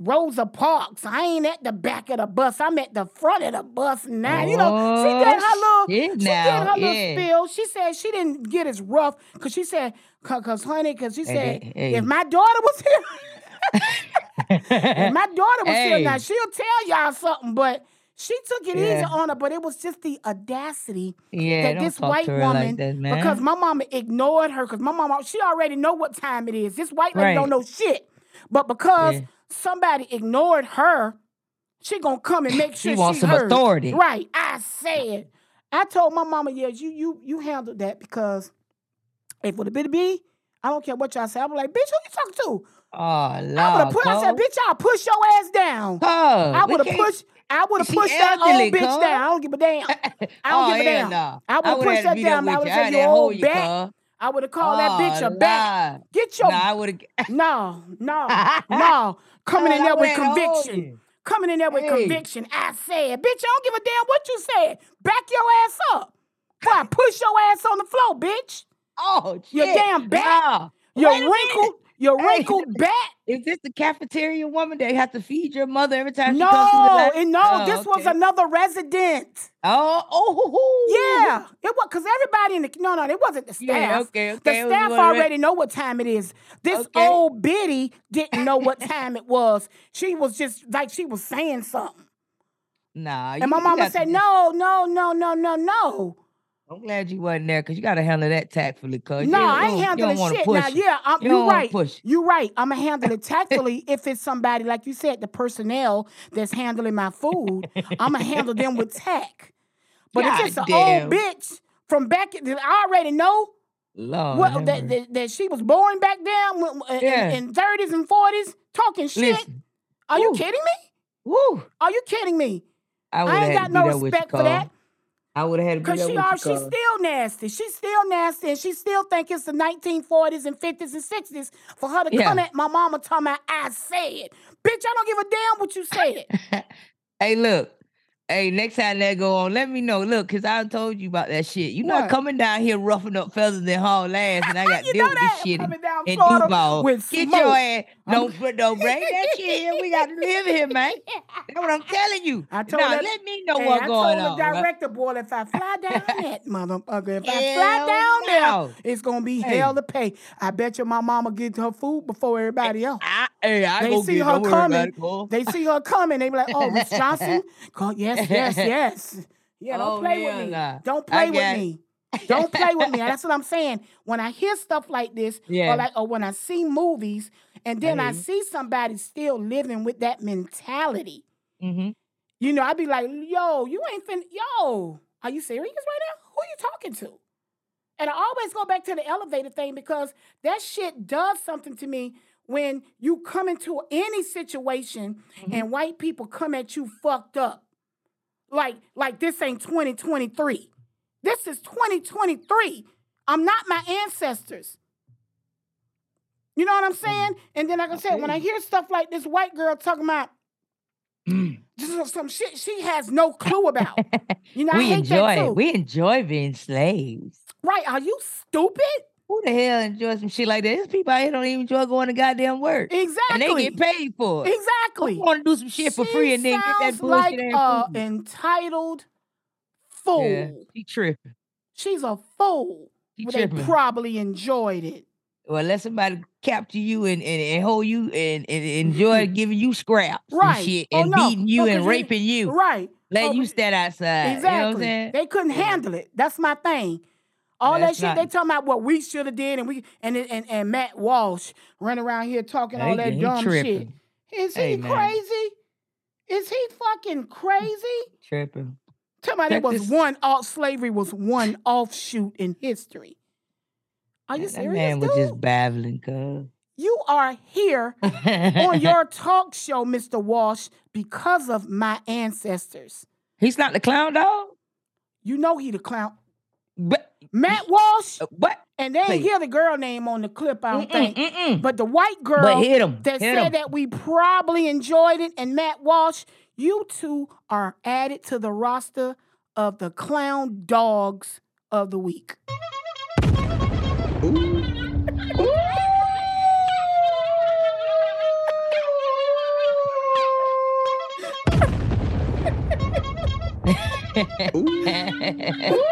Rosa Parks. I ain't at the back of the bus. I'm at the front of the bus now. You know, she did her Oh, little, she now, did her little yeah. spill. She said she didn't get as rough because she said, cause honey, because she Hey, said, hey, hey. if my daughter was here, if my daughter was here now, she'll tell y'all something, but she took it easy on her, but it was just the audacity Yeah, that this white woman, like that, because my mama ignored her, because my mama, she already know what time it is. This white lady Right. don't know shit. But because Yeah. Somebody ignored her, she gonna come and make She sure wants she some heard. authority. Right. I said. I told my mama, yeah, you you you handled that because if it would me, I don't care what y'all say. I'm like, bitch, who you talking to? Oh, I would Lord, have put. I said, bitch, I'll push your ass down. Cole, I would have pushed. I would have pushed that elderly, old bitch down. I don't give a damn. I don't oh, give a damn. no. I would have pushed that down. I would have said, you old hold you, bat. cuz. I would have called that bitch a Oh, bat. Get your Nah, I would have. no, no, no. Coming in there with would've had to hold conviction. Coming in there with Hey. conviction. I said, bitch, I don't give a damn what you said. Back your ass up. I push your ass on the floor, bitch. Oh, shit. damn bat. Nah. Your Wait a minute. wrinkled, your Hey. wrinkled bat. Is this the cafeteria woman that have to feed your mother every time she comes through the No, and no, Oh, this was another resident. Oh, oh, Yeah, it was because everybody in the no, no, it wasn't the staff. Yeah, okay, okay, The staff one of the- already know what time it is. This Okay. old biddy didn't know what time it was. She was just like she was saying something, Nah. and my mama to said, just- "No, no, no, no, no, no, I'm glad you wasn't there because you got to handle that tactfully. Cause no." you, I ain't handling shit. Now, it. yeah, I'm, You you're right. push. You're right. I'm gonna handle it tactfully if it's somebody like you said, the personnel that's handling my food. I'm gonna handle them with tact. But if it's an Goddamn. old bitch from back, that I already know. Lord, Well, that, that, that she was born back then when- in- Yeah. in thirties and forties, talking shit. Listen. Are you kidding me? Woo. Are you kidding me? I I ain't got no be there with respect for that. I would have had to be Cause she are she's still nasty. She's still nasty, and she still think it's the 1940s and 50s and 60s for her to Yeah. come at my mama talking about I said. Bitch, I don't give a damn what you said. Hey, look. Hey, next time that go on, let me know. Look, cause I told you about that shit. You not coming down here roughing up feathers and haul ass, and I got to deal with this shit in, Coming down in Florida Duval. Get smoke. your ass. Don't put don't bring that shit here. We got to live here, man. That's what I'm telling you. I told now, that- let me know Hey, what's I going told on. the right? director, boy, if I fly down that motherfucker, if I Hell fly down no. there, it's gonna be Hey. hell to pay. I bet you my mama get her food before everybody else. I, hey, I They see her don't worry about coming. They see her coming. They be like, "Oh, Miss Johnson, call, yes, yes, yes." Yeah, don't Oh, play with me. Don't I play with got it. me. Don't play with me. That's what I'm saying. When I hear stuff like this, Yeah. or like, or when I see movies, and then I, hear you. see somebody still living with that mentality, Mm-hmm. you know, I'd be like, "Yo, you ain't fin. Yo, are you serious right now? Who are you talking to?" And I always go back to the elevator thing because that shit does something to me when you come into any situation Mm-hmm. and white people come at you fucked up. Like, like this ain't 2023. This is 2023. I'm not my ancestors. You know what I'm saying? And then, like I said, when I hear stuff like this white girl talking about mm. just some shit she has no clue about. You know, I we hate enjoy that too. it. We enjoy being slaves. Right? Are you stupid? Who the hell enjoys some shit like that? There's people out here don't even enjoy going to goddamn work. Exactly. And they get paid for it. Exactly. Want to do some shit for free and then get that bullshit like a food? entitled fool. Yeah, she tripping. She's a fool. She Well, they probably enjoyed it. Well, let somebody capture you and, and, and hold you and, and enjoy mm-hmm. giving you scraps Right. and shit Oh, and no. beating you No, and raping you. Right. Let Oh, you stand outside. Exactly. You know what I'm saying? They couldn't handle it. That's my thing. All That's that shit they not- talking about what we should have did and we and and and Matt Walsh running around here talking all that he dumb shit. tripping. Is he Hey, man. crazy? Is he fucking crazy? Tripping. Tell me it Check was this- one off slavery was one offshoot in history. Are you that serious, man was just babbling, cuz. You are here on your talk show, Mr. Walsh, because of my ancestors. He's not the clown dog? You know he the clown. But Matt Walsh, oh, what? and they ain't Please. hear the girl name on the clip, I don't Mm-mm, think. mm-mm. But the white girl But hit 'em, that hit said 'em. that we probably enjoyed it, and Matt Walsh, you two are added to the roster of the clown dogs of the week.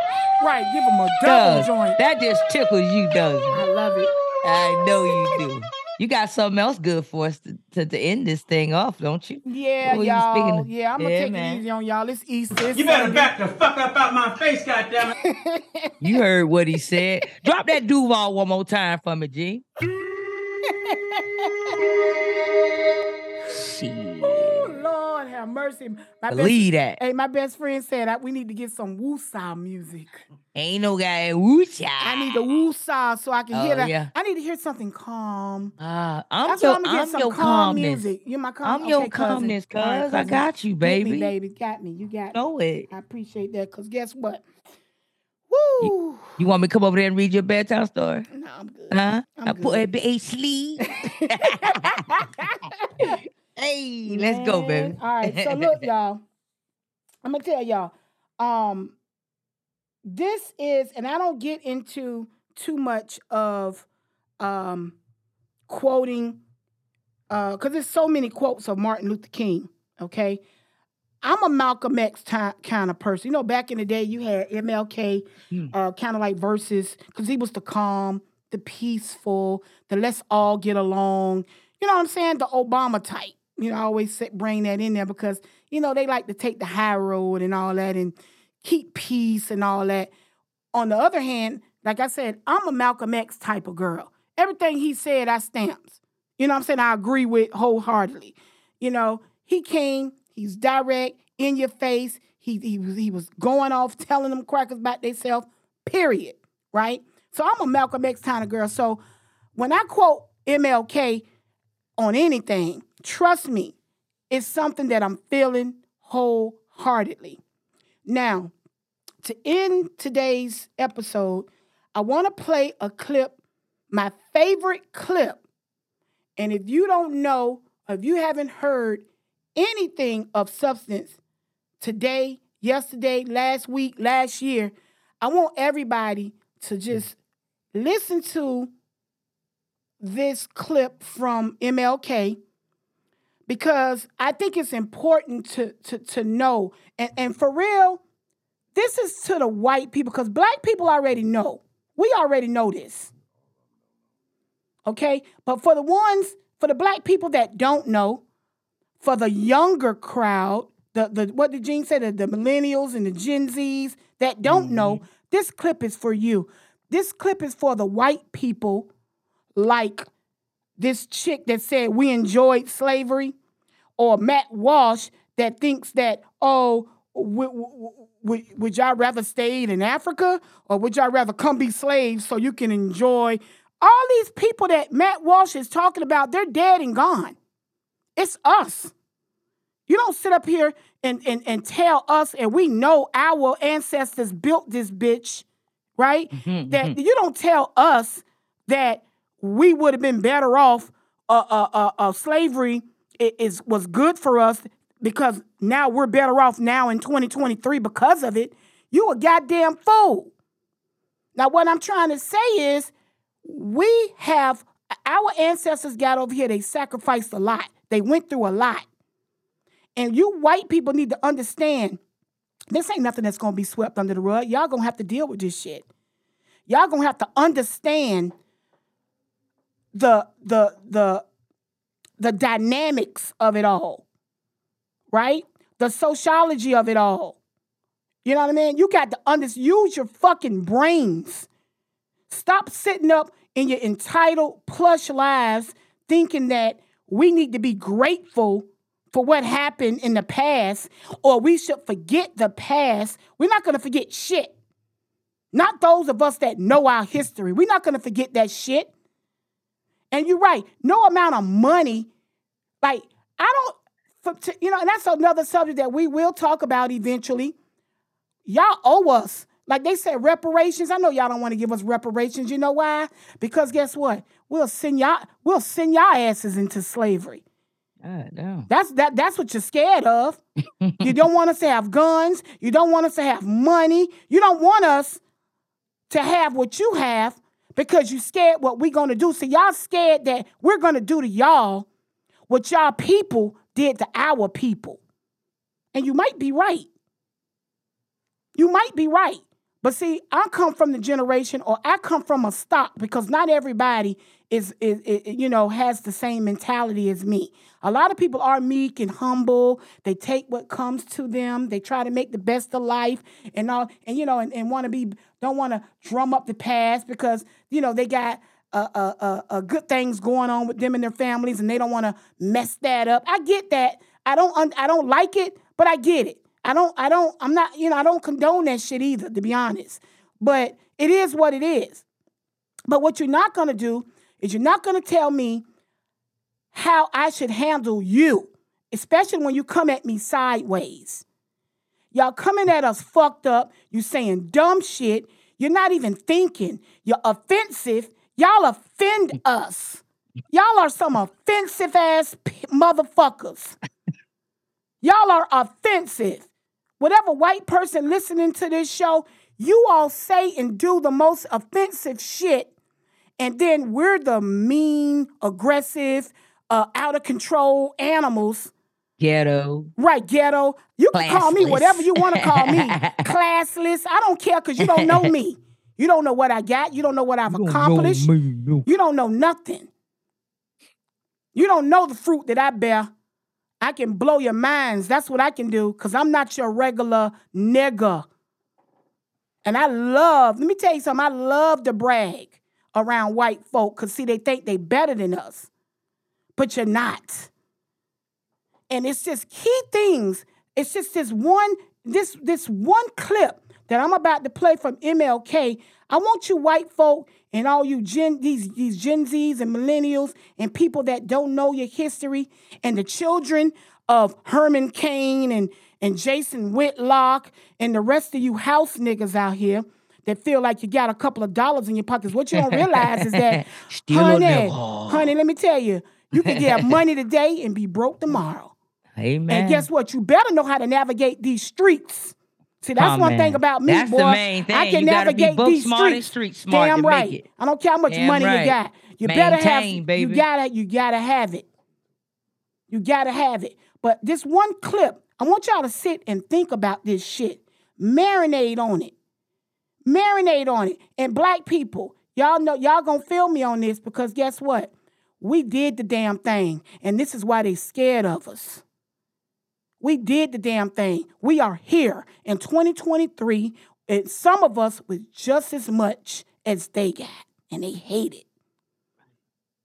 Right, give him a double Cuz, joint. that just tickles you, doesn't it? I love it. I know you do. You got something else good for us to, to, to end this thing off, don't you? Yeah, Who you speaking y'all. of? Yeah, I'm gonna Yeah, take man. it easy on y'all. It's Easter. It's You better Sunday. back the fuck up out my face, goddamn it. You heard what he said. Drop that Duval one more time for me, G. Shit. Lord have mercy. My Believe best, that. Hey, my best friend said that we need to get some woo-saw music. Ain't no guy woo I need the woo-saw so I can Oh, hear that. yeah. I need to hear something calm. Uh, I'm That's your, I'm gonna get I'm some your calm calmness. music. You're my calm. I'm your okay, cousin. calmness, right, cuz. I got you, baby. me, baby. Got me. You got me. Know it. I appreciate that. Cause guess what? Woo! You want me to come over there and read your bedtime story? No, I'm good. Huh? I'm I put a bit sleep. hey, let's go, baby. All right. So look, y'all. I'm gonna tell y'all. Um, this is, and I don't get into too much of um quoting uh because there's so many quotes of Martin Luther King. Okay. I'm a Malcolm X kind of person. You know, back in the day, you had MLK, Hmm. uh, kind of like verses, because he was the calm, the peaceful, the let's all get along. You know what I'm saying? The Obama type. You know, I always say, bring that in there because, you know, they like to take the high road and all that and keep peace and all that. On the other hand, like I said, I'm a Malcolm X type of girl. Everything he said, I stamps. You know I'm saying? I agree with wholeheartedly. You know, he came, he's direct, in your face. He, he, was, he was going off telling them crackers about themselves, period. Right? So I'm a Malcolm X kind of girl. So when I quote MLK on anything, trust me, it's something that I'm feeling wholeheartedly. Now, to end today's episode, I want to play a clip, my favorite clip. And if you don't know, if you haven't heard anything of substance today, yesterday, last week, last year, I want everybody to just listen to this clip from MLK because I think it's important to to, to know. And, and for real, this is to the white people because black people already know. We already know this. Okay? But for the ones, for the black people that don't know, for the younger crowd, the, the what did Gene say, the, the millennials and the Gen Zs that don't mm-hmm. know, this clip is for you. This clip is for the white people like this chick that said we enjoyed slavery, or Matt Walsh that thinks that, oh, would, would, would y'all rather stay in Africa or would y'all rather come be slaves so you can enjoy? All these people that Matt Walsh is talking about, they're dead and gone. It's us. You don't sit up here and, and, and tell us, and we know our ancestors built this bitch, right? Mm-hmm, that mm-hmm. you don't tell us that we would have been better off. Uh, uh, uh, uh, slavery is was good for us because now we're better off now in 2023 because of it. You a goddamn fool. Now, what I'm trying to say is, we have our ancestors got over here. They sacrificed a lot. They went through a lot, and you white people need to understand. This ain't nothing that's gonna be swept under the rug. Y'all gonna have to deal with this shit. Y'all gonna have to understand the the the the dynamics of it all, right? The sociology of it all. You know what I mean? You got to use your fucking brains. Stop sitting up in your entitled plush lives thinking that we need to be grateful for what happened in the past or we should forget the past. We're not going to forget shit. Not those of us that know our history. We're not going to forget that shit. And you're right. No amount of money, like I don't, for, you know, and that's another subject that we will talk about eventually. Y'all owe us. Like they said, reparations. I know y'all don't want to give us reparations. You know why? Because guess what? We'll send y'all, we'll send y'all asses into slavery. God, That's that. That's what you're scared of. you don't want us to have guns. You don't want us to have money. You don't want us to have what you have because you scared what we gonna do. So y'all scared that we're gonna do to y'all what y'all people did to our people. And you might be right. You might be right. But see, I come from the generation or I come from a stock because not everybody is, is, is, you know has the same mentality as me. A lot of people are meek and humble. They take what comes to them. They try to make the best of life and all and you know and, and want to be don't want to drum up the past because you know they got uh, uh, uh, uh, good things going on with them and their families and they don't want to mess that up. I get that. I don't I don't like it, but I get it. I don't I don't I'm not you know I don't condone that shit either to be honest. But it is what it is. But what you're not to do is you're not to tell me how I should handle you, especially when you come at me sideways. Y'all coming at us fucked up. You saying dumb shit. You're not even thinking. You're offensive. Y'all offend us. Y'all are some offensive ass p- motherfuckers. Y'all are offensive. Whatever white person listening to this show, you all say and do the most offensive shit and then we're the mean, aggressive, uh, out of control animals. Ghetto. Right, ghetto. You can call me whatever you want to call me. Classless. I don't care because you don't know me. You don't know what I got. You don't know what I've you accomplished. Don't no. You don't know nothing. You don't know the fruit that I bear. I can blow your minds. That's what I can do because I'm not your regular nigga. And I love, let me tell you something, I love to brag around white folk because, see, they think they better than us, but you're not. And it's just key things. It's just this one, this, this one clip that I'm about to play from MLK. I want you white folk and all you Gen, these, these Gen Zs and millennials and people that don't know your history and the children of Herman Cain and, and Jason Whitlock and the rest of you house niggas out here that feel like you got a couple of dollars in your pockets. What you don't realize is that, Still honey, honey, let me tell you, you can get money today and be broke tomorrow. Amen. And guess what? You better know how to navigate these streets. See, that's Come one on. thing about me, That's the boy. main thing. I can You navigate these streets. street smart Damn right. it. I don't care how much Damn money right. you got. You better have. Baby. You gotta. You gotta have it. You gotta have it. But this one clip, I want y'all to sit and think about this shit. Marinate on it. Marinate on it. And black people, y'all know y'all gonna feel me on this because guess what? We did the damn thing, and this is why they scared of us. We did the damn thing. We are here in 2023, and some of us with just as much as they got, and they hate it.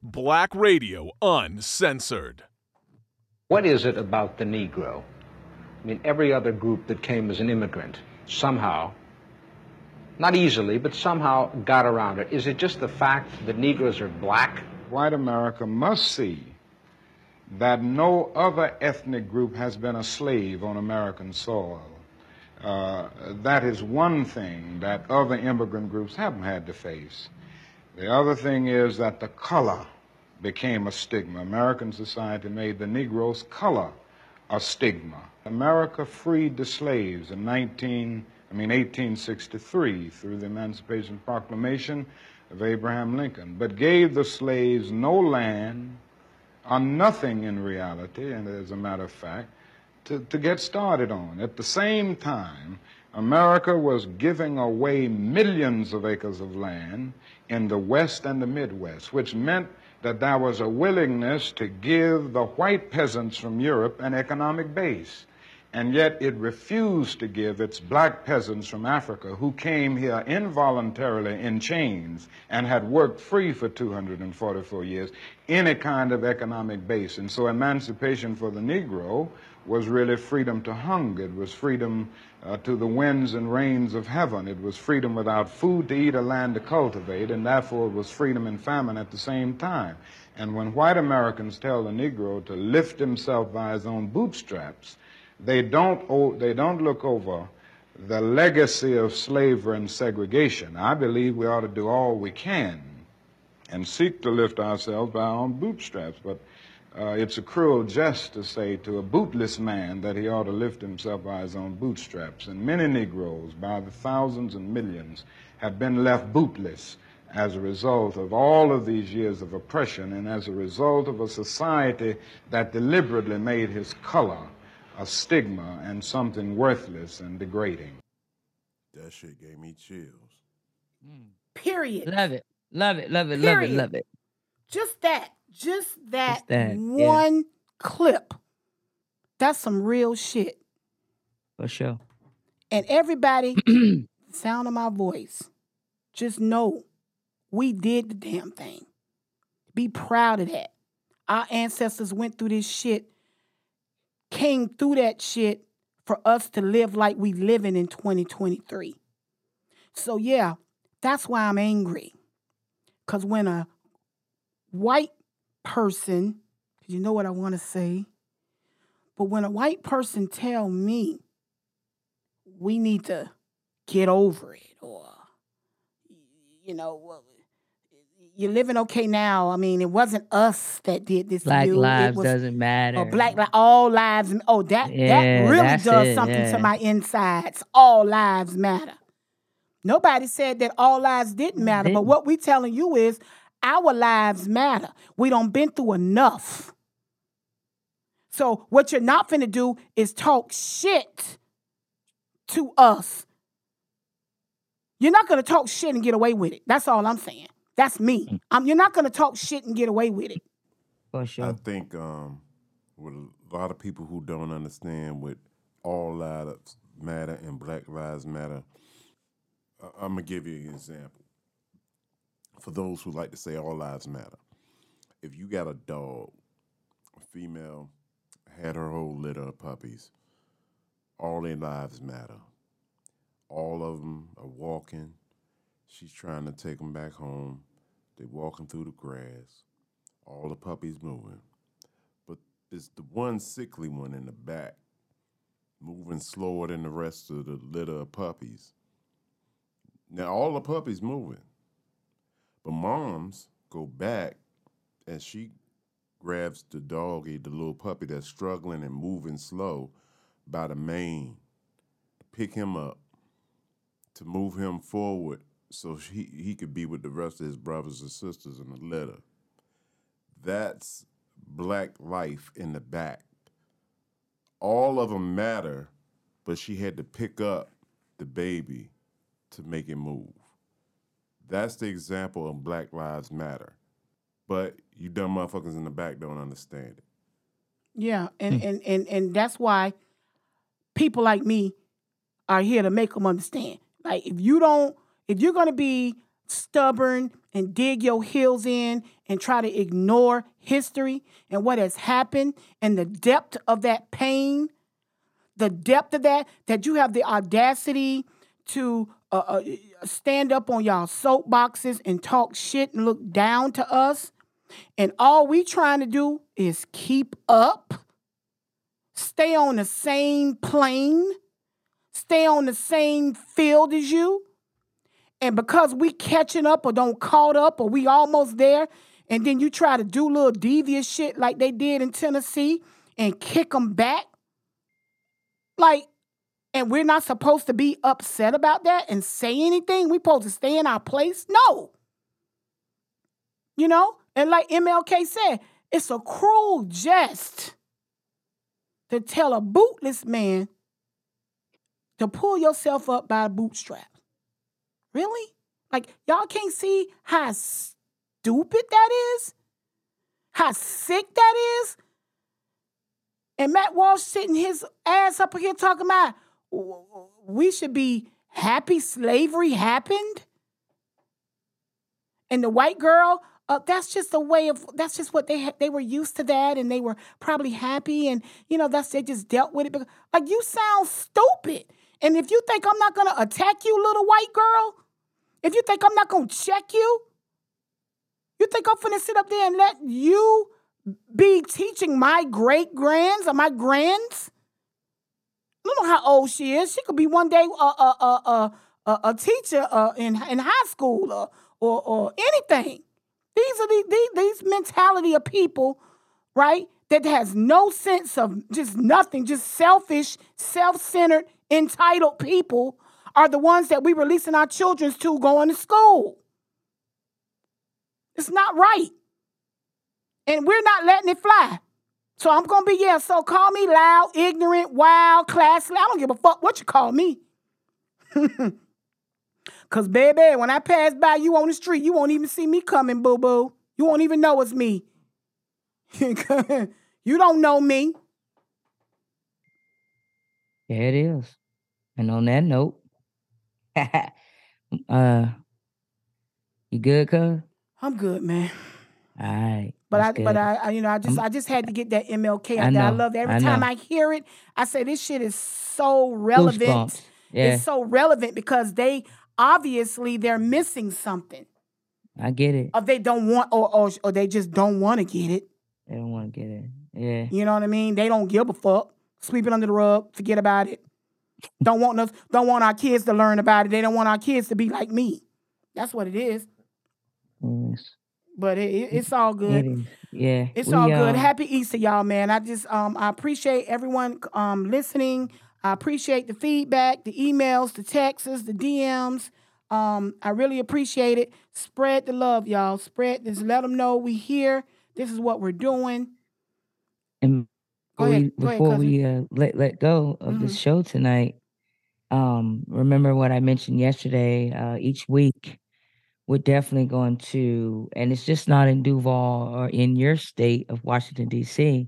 Black Radio Uncensored. What is it about the Negro? I mean, every other group that came as an immigrant somehow, not easily, but somehow got around it. Is it just the fact that Negroes are black? White America must see that no other ethnic group has been a slave on American soil. Uh, that is one thing that other immigrant groups haven't had to face. The other thing is that the color became a stigma. American society made the Negro's color a stigma. America freed the slaves in 19, I mean 1863 through the Emancipation Proclamation of Abraham Lincoln, but gave the slaves no land or nothing in reality, and as a matter of fact, to, to get started on. At the same time, America was giving away millions of acres of land in the West and the Midwest, which meant that there was a willingness to give the white peasants from Europe an economic base. And yet it refused to give its black peasants from Africa, who came here involuntarily in chains and had worked free for 244 years, any kind of economic base. And so emancipation for the Negro was really freedom to hunger. It was freedom uh, to the winds and rains of heaven. It was freedom without food to eat or land to cultivate, and therefore it was freedom and famine at the same time. And when white Americans tell the Negro to lift himself by his own bootstraps, they don't, o- they don't look over the legacy of slavery and segregation. I believe we ought to do all we can and seek to lift ourselves by our own bootstraps. But uh, it's a cruel jest to say to a bootless man that he ought to lift himself by his own bootstraps. And many Negroes, by the thousands and millions, have been left bootless as a result of all of these years of oppression and as a result of a society that deliberately made his color a stigma and something worthless and degrading. That shit gave me chills. Mm. Period. Love it. Love it. Love it. Love it. Love it. Just that, just that, that, yeah. one clip. That's some real shit. For sure. And everybody, sound of my voice, just know we did the damn thing. Be proud of that. Our ancestors went through this shit, came through that shit for us to live like we living in 2023. So yeah, that's why I'm angry. Cause when a white person, you know what I want to say, but when a white person tell me we need to get over it or you know you're living okay now i mean it wasn't us that did this to Black you. It lives was- doesn't matter. or black li- all lives oh that Yeah, that really does it, something yeah. to my insides all lives matter nobody said that all lives didn't matter but Didn't. what we telling you is our lives matter we don't been through enough so what you're not finna do is talk shit to us you're not gonna talk shit and get away with it that's all i'm saying that's me um, you're not gonna talk shit and get away with it For sure. I think um, with a lot of people who don't understand what all lives matter and Black Lives Matter, I- I'm gonna give you an example. For those who like to say all lives matter, if you got a dog, a female had her whole litter of puppies, all their lives matter. All of them are walking. She's trying to take them back home. They're walking through the grass. All the puppies moving. But it's the one sickly one in the back moving slower than the rest of the litter of puppies. Now all the puppies moving, but moms go back and she grabs the doggy, the little puppy that's struggling and moving slow, by the mane, pick him up, to move him forward so he, he could be with the rest of his brothers and sisters in the litter. That's black life in the back. All of them matter, but she had to pick up the baby to make it move. That's the example of Black Lives Matter. But you dumb motherfuckers in the back don't understand it. Yeah, and, hmm. and, and, and that's why people like me are here to make them understand. Like if you don't, if you're gonna be stubborn and dig your heels in and try to ignore history and what has happened and the depth of that pain, the depth of that, that you have the audacity to uh, uh, stand up on y'all soapboxes and talk shit and look down to us. And all we trying to do is keep up, stay on the same plane, stay on the same field as you. And because we catching up or don't caught up or we almost there, and then you try to do little devious shit like they did in Tennessee and kick them back, like, and we're not supposed to be upset about that and say anything. We supposed to stay in our place? No. You know, and like MLK said, it's a cruel jest to tell a bootless man to pull yourself up by the bootstraps. Really? Like, y'all can't see how stupid that is? How sick that is? And Matt Walsh sitting his ass up here talking about we should be happy slavery happened. And the white girl, uh, that's just a way of that's just what they had, they were used to that, and they were probably happy, and you know that's they just dealt with it. Like you sound stupid, and if you think I'm not gonna attack you, little white girl, if you think I'm not gonna check you, you think I'm gonna sit up there and let you be teaching my great grands or my grands? I don't know how old she is. She could be one day a a a a, a teacher uh, in in high school or or, or anything. These are the, these these mentality of people, right? That has no sense of just nothing, just selfish, self-centered, entitled people are the ones that we releasing our children to going to school. It's not right. And we're not letting it fly. So I'm gonna be, yeah, so call me loud, ignorant, wild, classless. I don't give a fuck what you call me. Cause baby, when I pass by you on the street, you won't even see me coming, boo-boo. You won't even know it's me. you don't know me. Yeah, it is. And on that note, uh, you good, cuz? I'm good, man. All right. But I, that's but. I, I, you know, I just, I'm- I just had to get that MLK I. I love it. every I time know. I hear it. I say this shit is so relevant. Yeah, It's so relevant because they obviously they're missing something, I get it. or they don't want, or or, or they just don't want to get it. They don't want to get it. Yeah. You know what I mean? They don't give a fuck. Sweep it under the rug. Forget about it. Don't want us. Don't want our kids to learn about it. They don't want our kids to be like me. That's what it is. Yes. But it, it- it's all good. It. Yeah. It's we, all good. um, Happy Easter, y'all, man. I just um I appreciate everyone um listening. I appreciate the feedback, the emails, the texts, the DMs. Um, I really appreciate it. Spread the love, y'all. Spread this. Let them know we here. This is what we're doing. And Go before ahead. we, Go before cousin. we uh, let let go of the Mhm. show tonight, um, remember what I mentioned yesterday. Uh, each week, we're definitely going to, and it's just not in Duval or in your state of Washington D.C.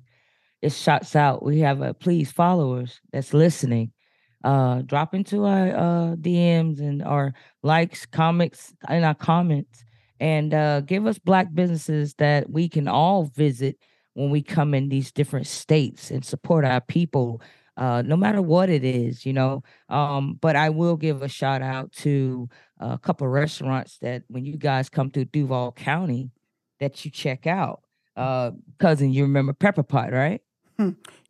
It shots out. We have a please followers that's listening. Uh, drop into our uh, DMs and our likes, comments, and our comments, and uh, give us black businesses that we can all visit when we come in these different states and support our people uh, no matter what it is you know um, but i will give a shout out to a couple restaurants that when you guys come through duval county that you check out uh, cousin you remember pepper pot right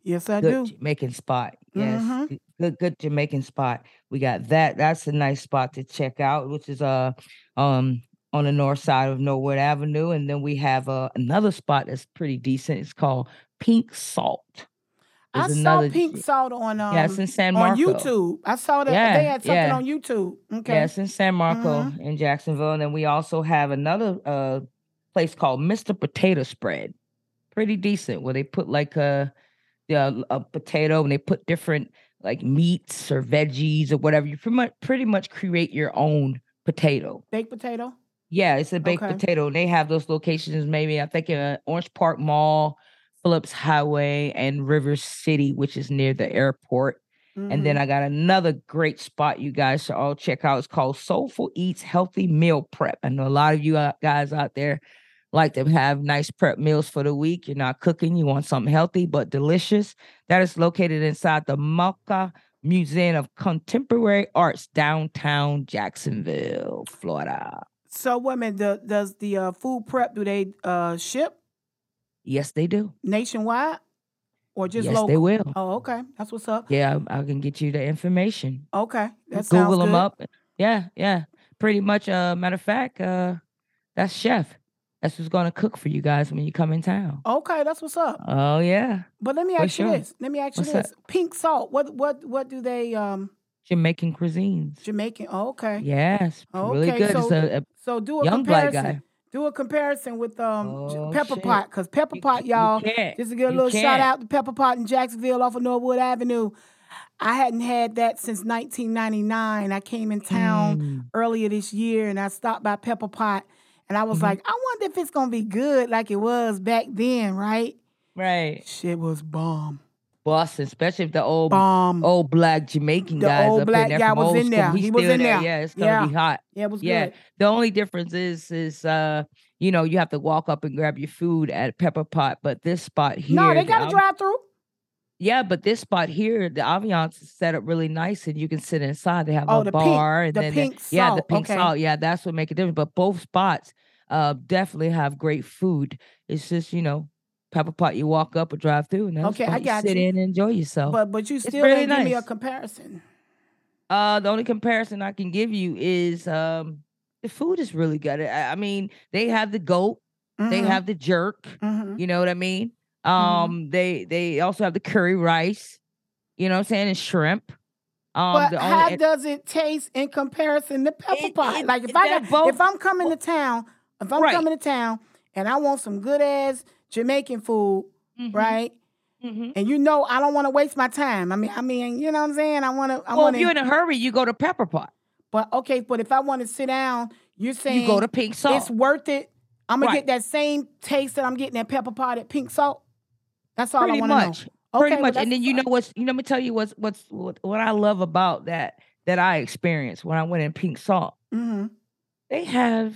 Yes, I good do. jamaican spot Yes, Mhm. good, good Jamaican spot. We got that. That's a nice spot to check out, which is uh um on the north side of Norwood Avenue, and then we have uh, another spot that's pretty decent. It's called Pink Salt. I There's saw Pink Salt on um Yeah, in San on YouTube. I saw that Yeah, they had something yeah. on YouTube. Okay. Yeah, it's in San Marco Mhm. in Jacksonville, and then we also have another uh place called Mr. Potato Spread. Pretty decent, where they put like a yeah, a potato and they put different like meats or veggies or whatever. You pretty much pretty much create your own potato. Baked potato. Yeah, it's a baked Okay. potato. They have those locations maybe I think in uh, Orange Park Mall, Phillips Highway, and River City, which is near the airport. And then Mhm. I got another great spot you guys should all check out. It's called Soulful Eats Healthy Meal Prep. I know a lot of you guys out there like to have nice prep meals for the week. You're not cooking, you want something healthy but delicious. That is located inside the MOCA Museum of Contemporary Arts, downtown Jacksonville, Florida. So minute, the, does the uh, food prep do they uh ship Yes, they do. nationwide or just Yes, local? they will. Oh, okay. That's what's up. Yeah, I I can get you the information. Okay. That Google them good. up. Yeah, yeah. Pretty much. Uh, matter of fact, uh, that's chef. That's who's gonna cook for you guys when you come in town. Okay, that's what's up. Oh yeah, But let me ask you this. Let me ask you What's that? this. Pink salt. What what what do they um Jamaican cuisines. Jamaican? Oh, okay. Yes, really Okay, good. so a, a so do a young black comparison. guy. Do a comparison with um Oh, Pepper shit. Pot, cause Pepper Pot, y'all. Just to give a little shout out to Pepper Pot in Jacksonville off of Norwood Avenue. I hadn't had that since 1999. I came in town Mm. earlier this year and I stopped by Pepper Pot and I was Mhm. like, I wonder if it's gonna be good like it was back then, right? Right. Shit was bomb. Boston, especially if the old Bomb. old black Jamaican The guys old up black in there guy was in school, there. he's He was in there. Yeah, it's gonna Yeah. be hot. Yeah, it was yeah. good. The only difference is is uh you know you have to walk up and grab your food at Pepper Pot, but this spot here. No, they got a drive through. Yeah, but this spot here, the ambiance is set up really nice, and you can sit inside. They have Oh, a the pink- bar, and the then pink yeah, the salt, pink okay. salt. Yeah, that's what make a difference. But both spots, uh, definitely have great food. It's just you know, Pepper Pot. You walk up or drive through, and Okay, I you got sit you. in and enjoy yourself. But but you still really didn't give me a comparison. Uh, the only comparison I can give you is um, the food is really good. I, I mean, they have the goat, they Mhm. have the jerk. Mhm. You know what I mean? Mm-hmm. Um, they they also have the curry rice. You know what I'm saying? And shrimp. Um, but the how and- does it taste in comparison to pepper It- pot? it- like if I got, both, if I'm coming to town, if I'm Right. coming to town and I want some good ass Jamaican food, Mhm, right? mhm. And you know I don't want to waste my time. I mean, I mean, you know what I'm saying? I want to. Well, want if you're in a hurry, you go to Pepper Pot. But okay, but if I want to sit down, you're saying You go to Pink Salt. It's worth it. I'm gonna Right. get that same taste that I'm getting at Pepper Pot at Pink Salt. That's all pretty I want to know. much. Okay, pretty much. And then you know what's you know, let me tell you what's what's what, what I love about that that I experienced when I went in Pink Salt. hmm They have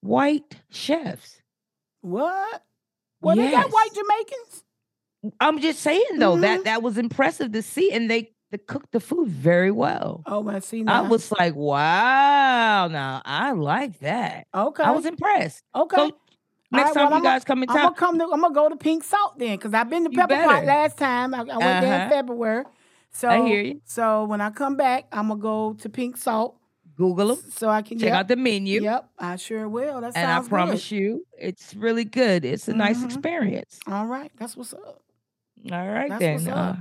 white chefs. What? Well, they got white Jamaicans. I'm just saying though Mhm. that that was impressive to see, and they they cooked the food very well. Oh, I see I was like, wow, now I like that. okay. I was impressed. okay. So next right, time well, you guys come in I'm town, gonna come to. I'm gonna go to Pink Salt then, cause I've been to Pepper Pot last time. I, I went there in Uh-huh. February. So I hear you. So when I come back, I'm gonna go to Pink Salt Google them, so I can check yep, out the menu, Yep, I sure will. That and I promise good. you, it's really good. It's a nice Mhm. experience. All right, that's what's up. All right, That's then. Uh,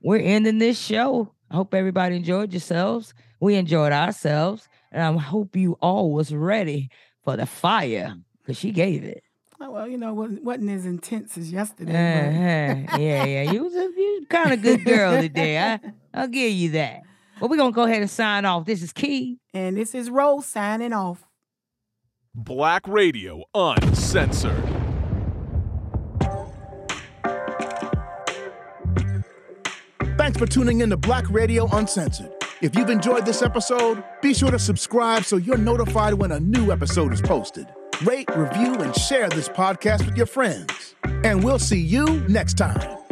we're ending this show. I hope everybody enjoyed yourselves. We enjoyed ourselves, and I hope you all was ready for the fire because she gave it. Oh, well, you know, wasn't, wasn't as intense as yesterday. Uh-huh. yeah, yeah. You was a you kind of good girl today. I, I'll give you that. But we're gonna go ahead and sign off. This is Key. And this is Rose signing off. Black Radio Uncensored. Thanks for tuning in to Black Radio Uncensored. If you've enjoyed this episode, be sure to subscribe so you're notified when a new episode is posted. Rate, review, and share this podcast with your friends. And we'll see you next time.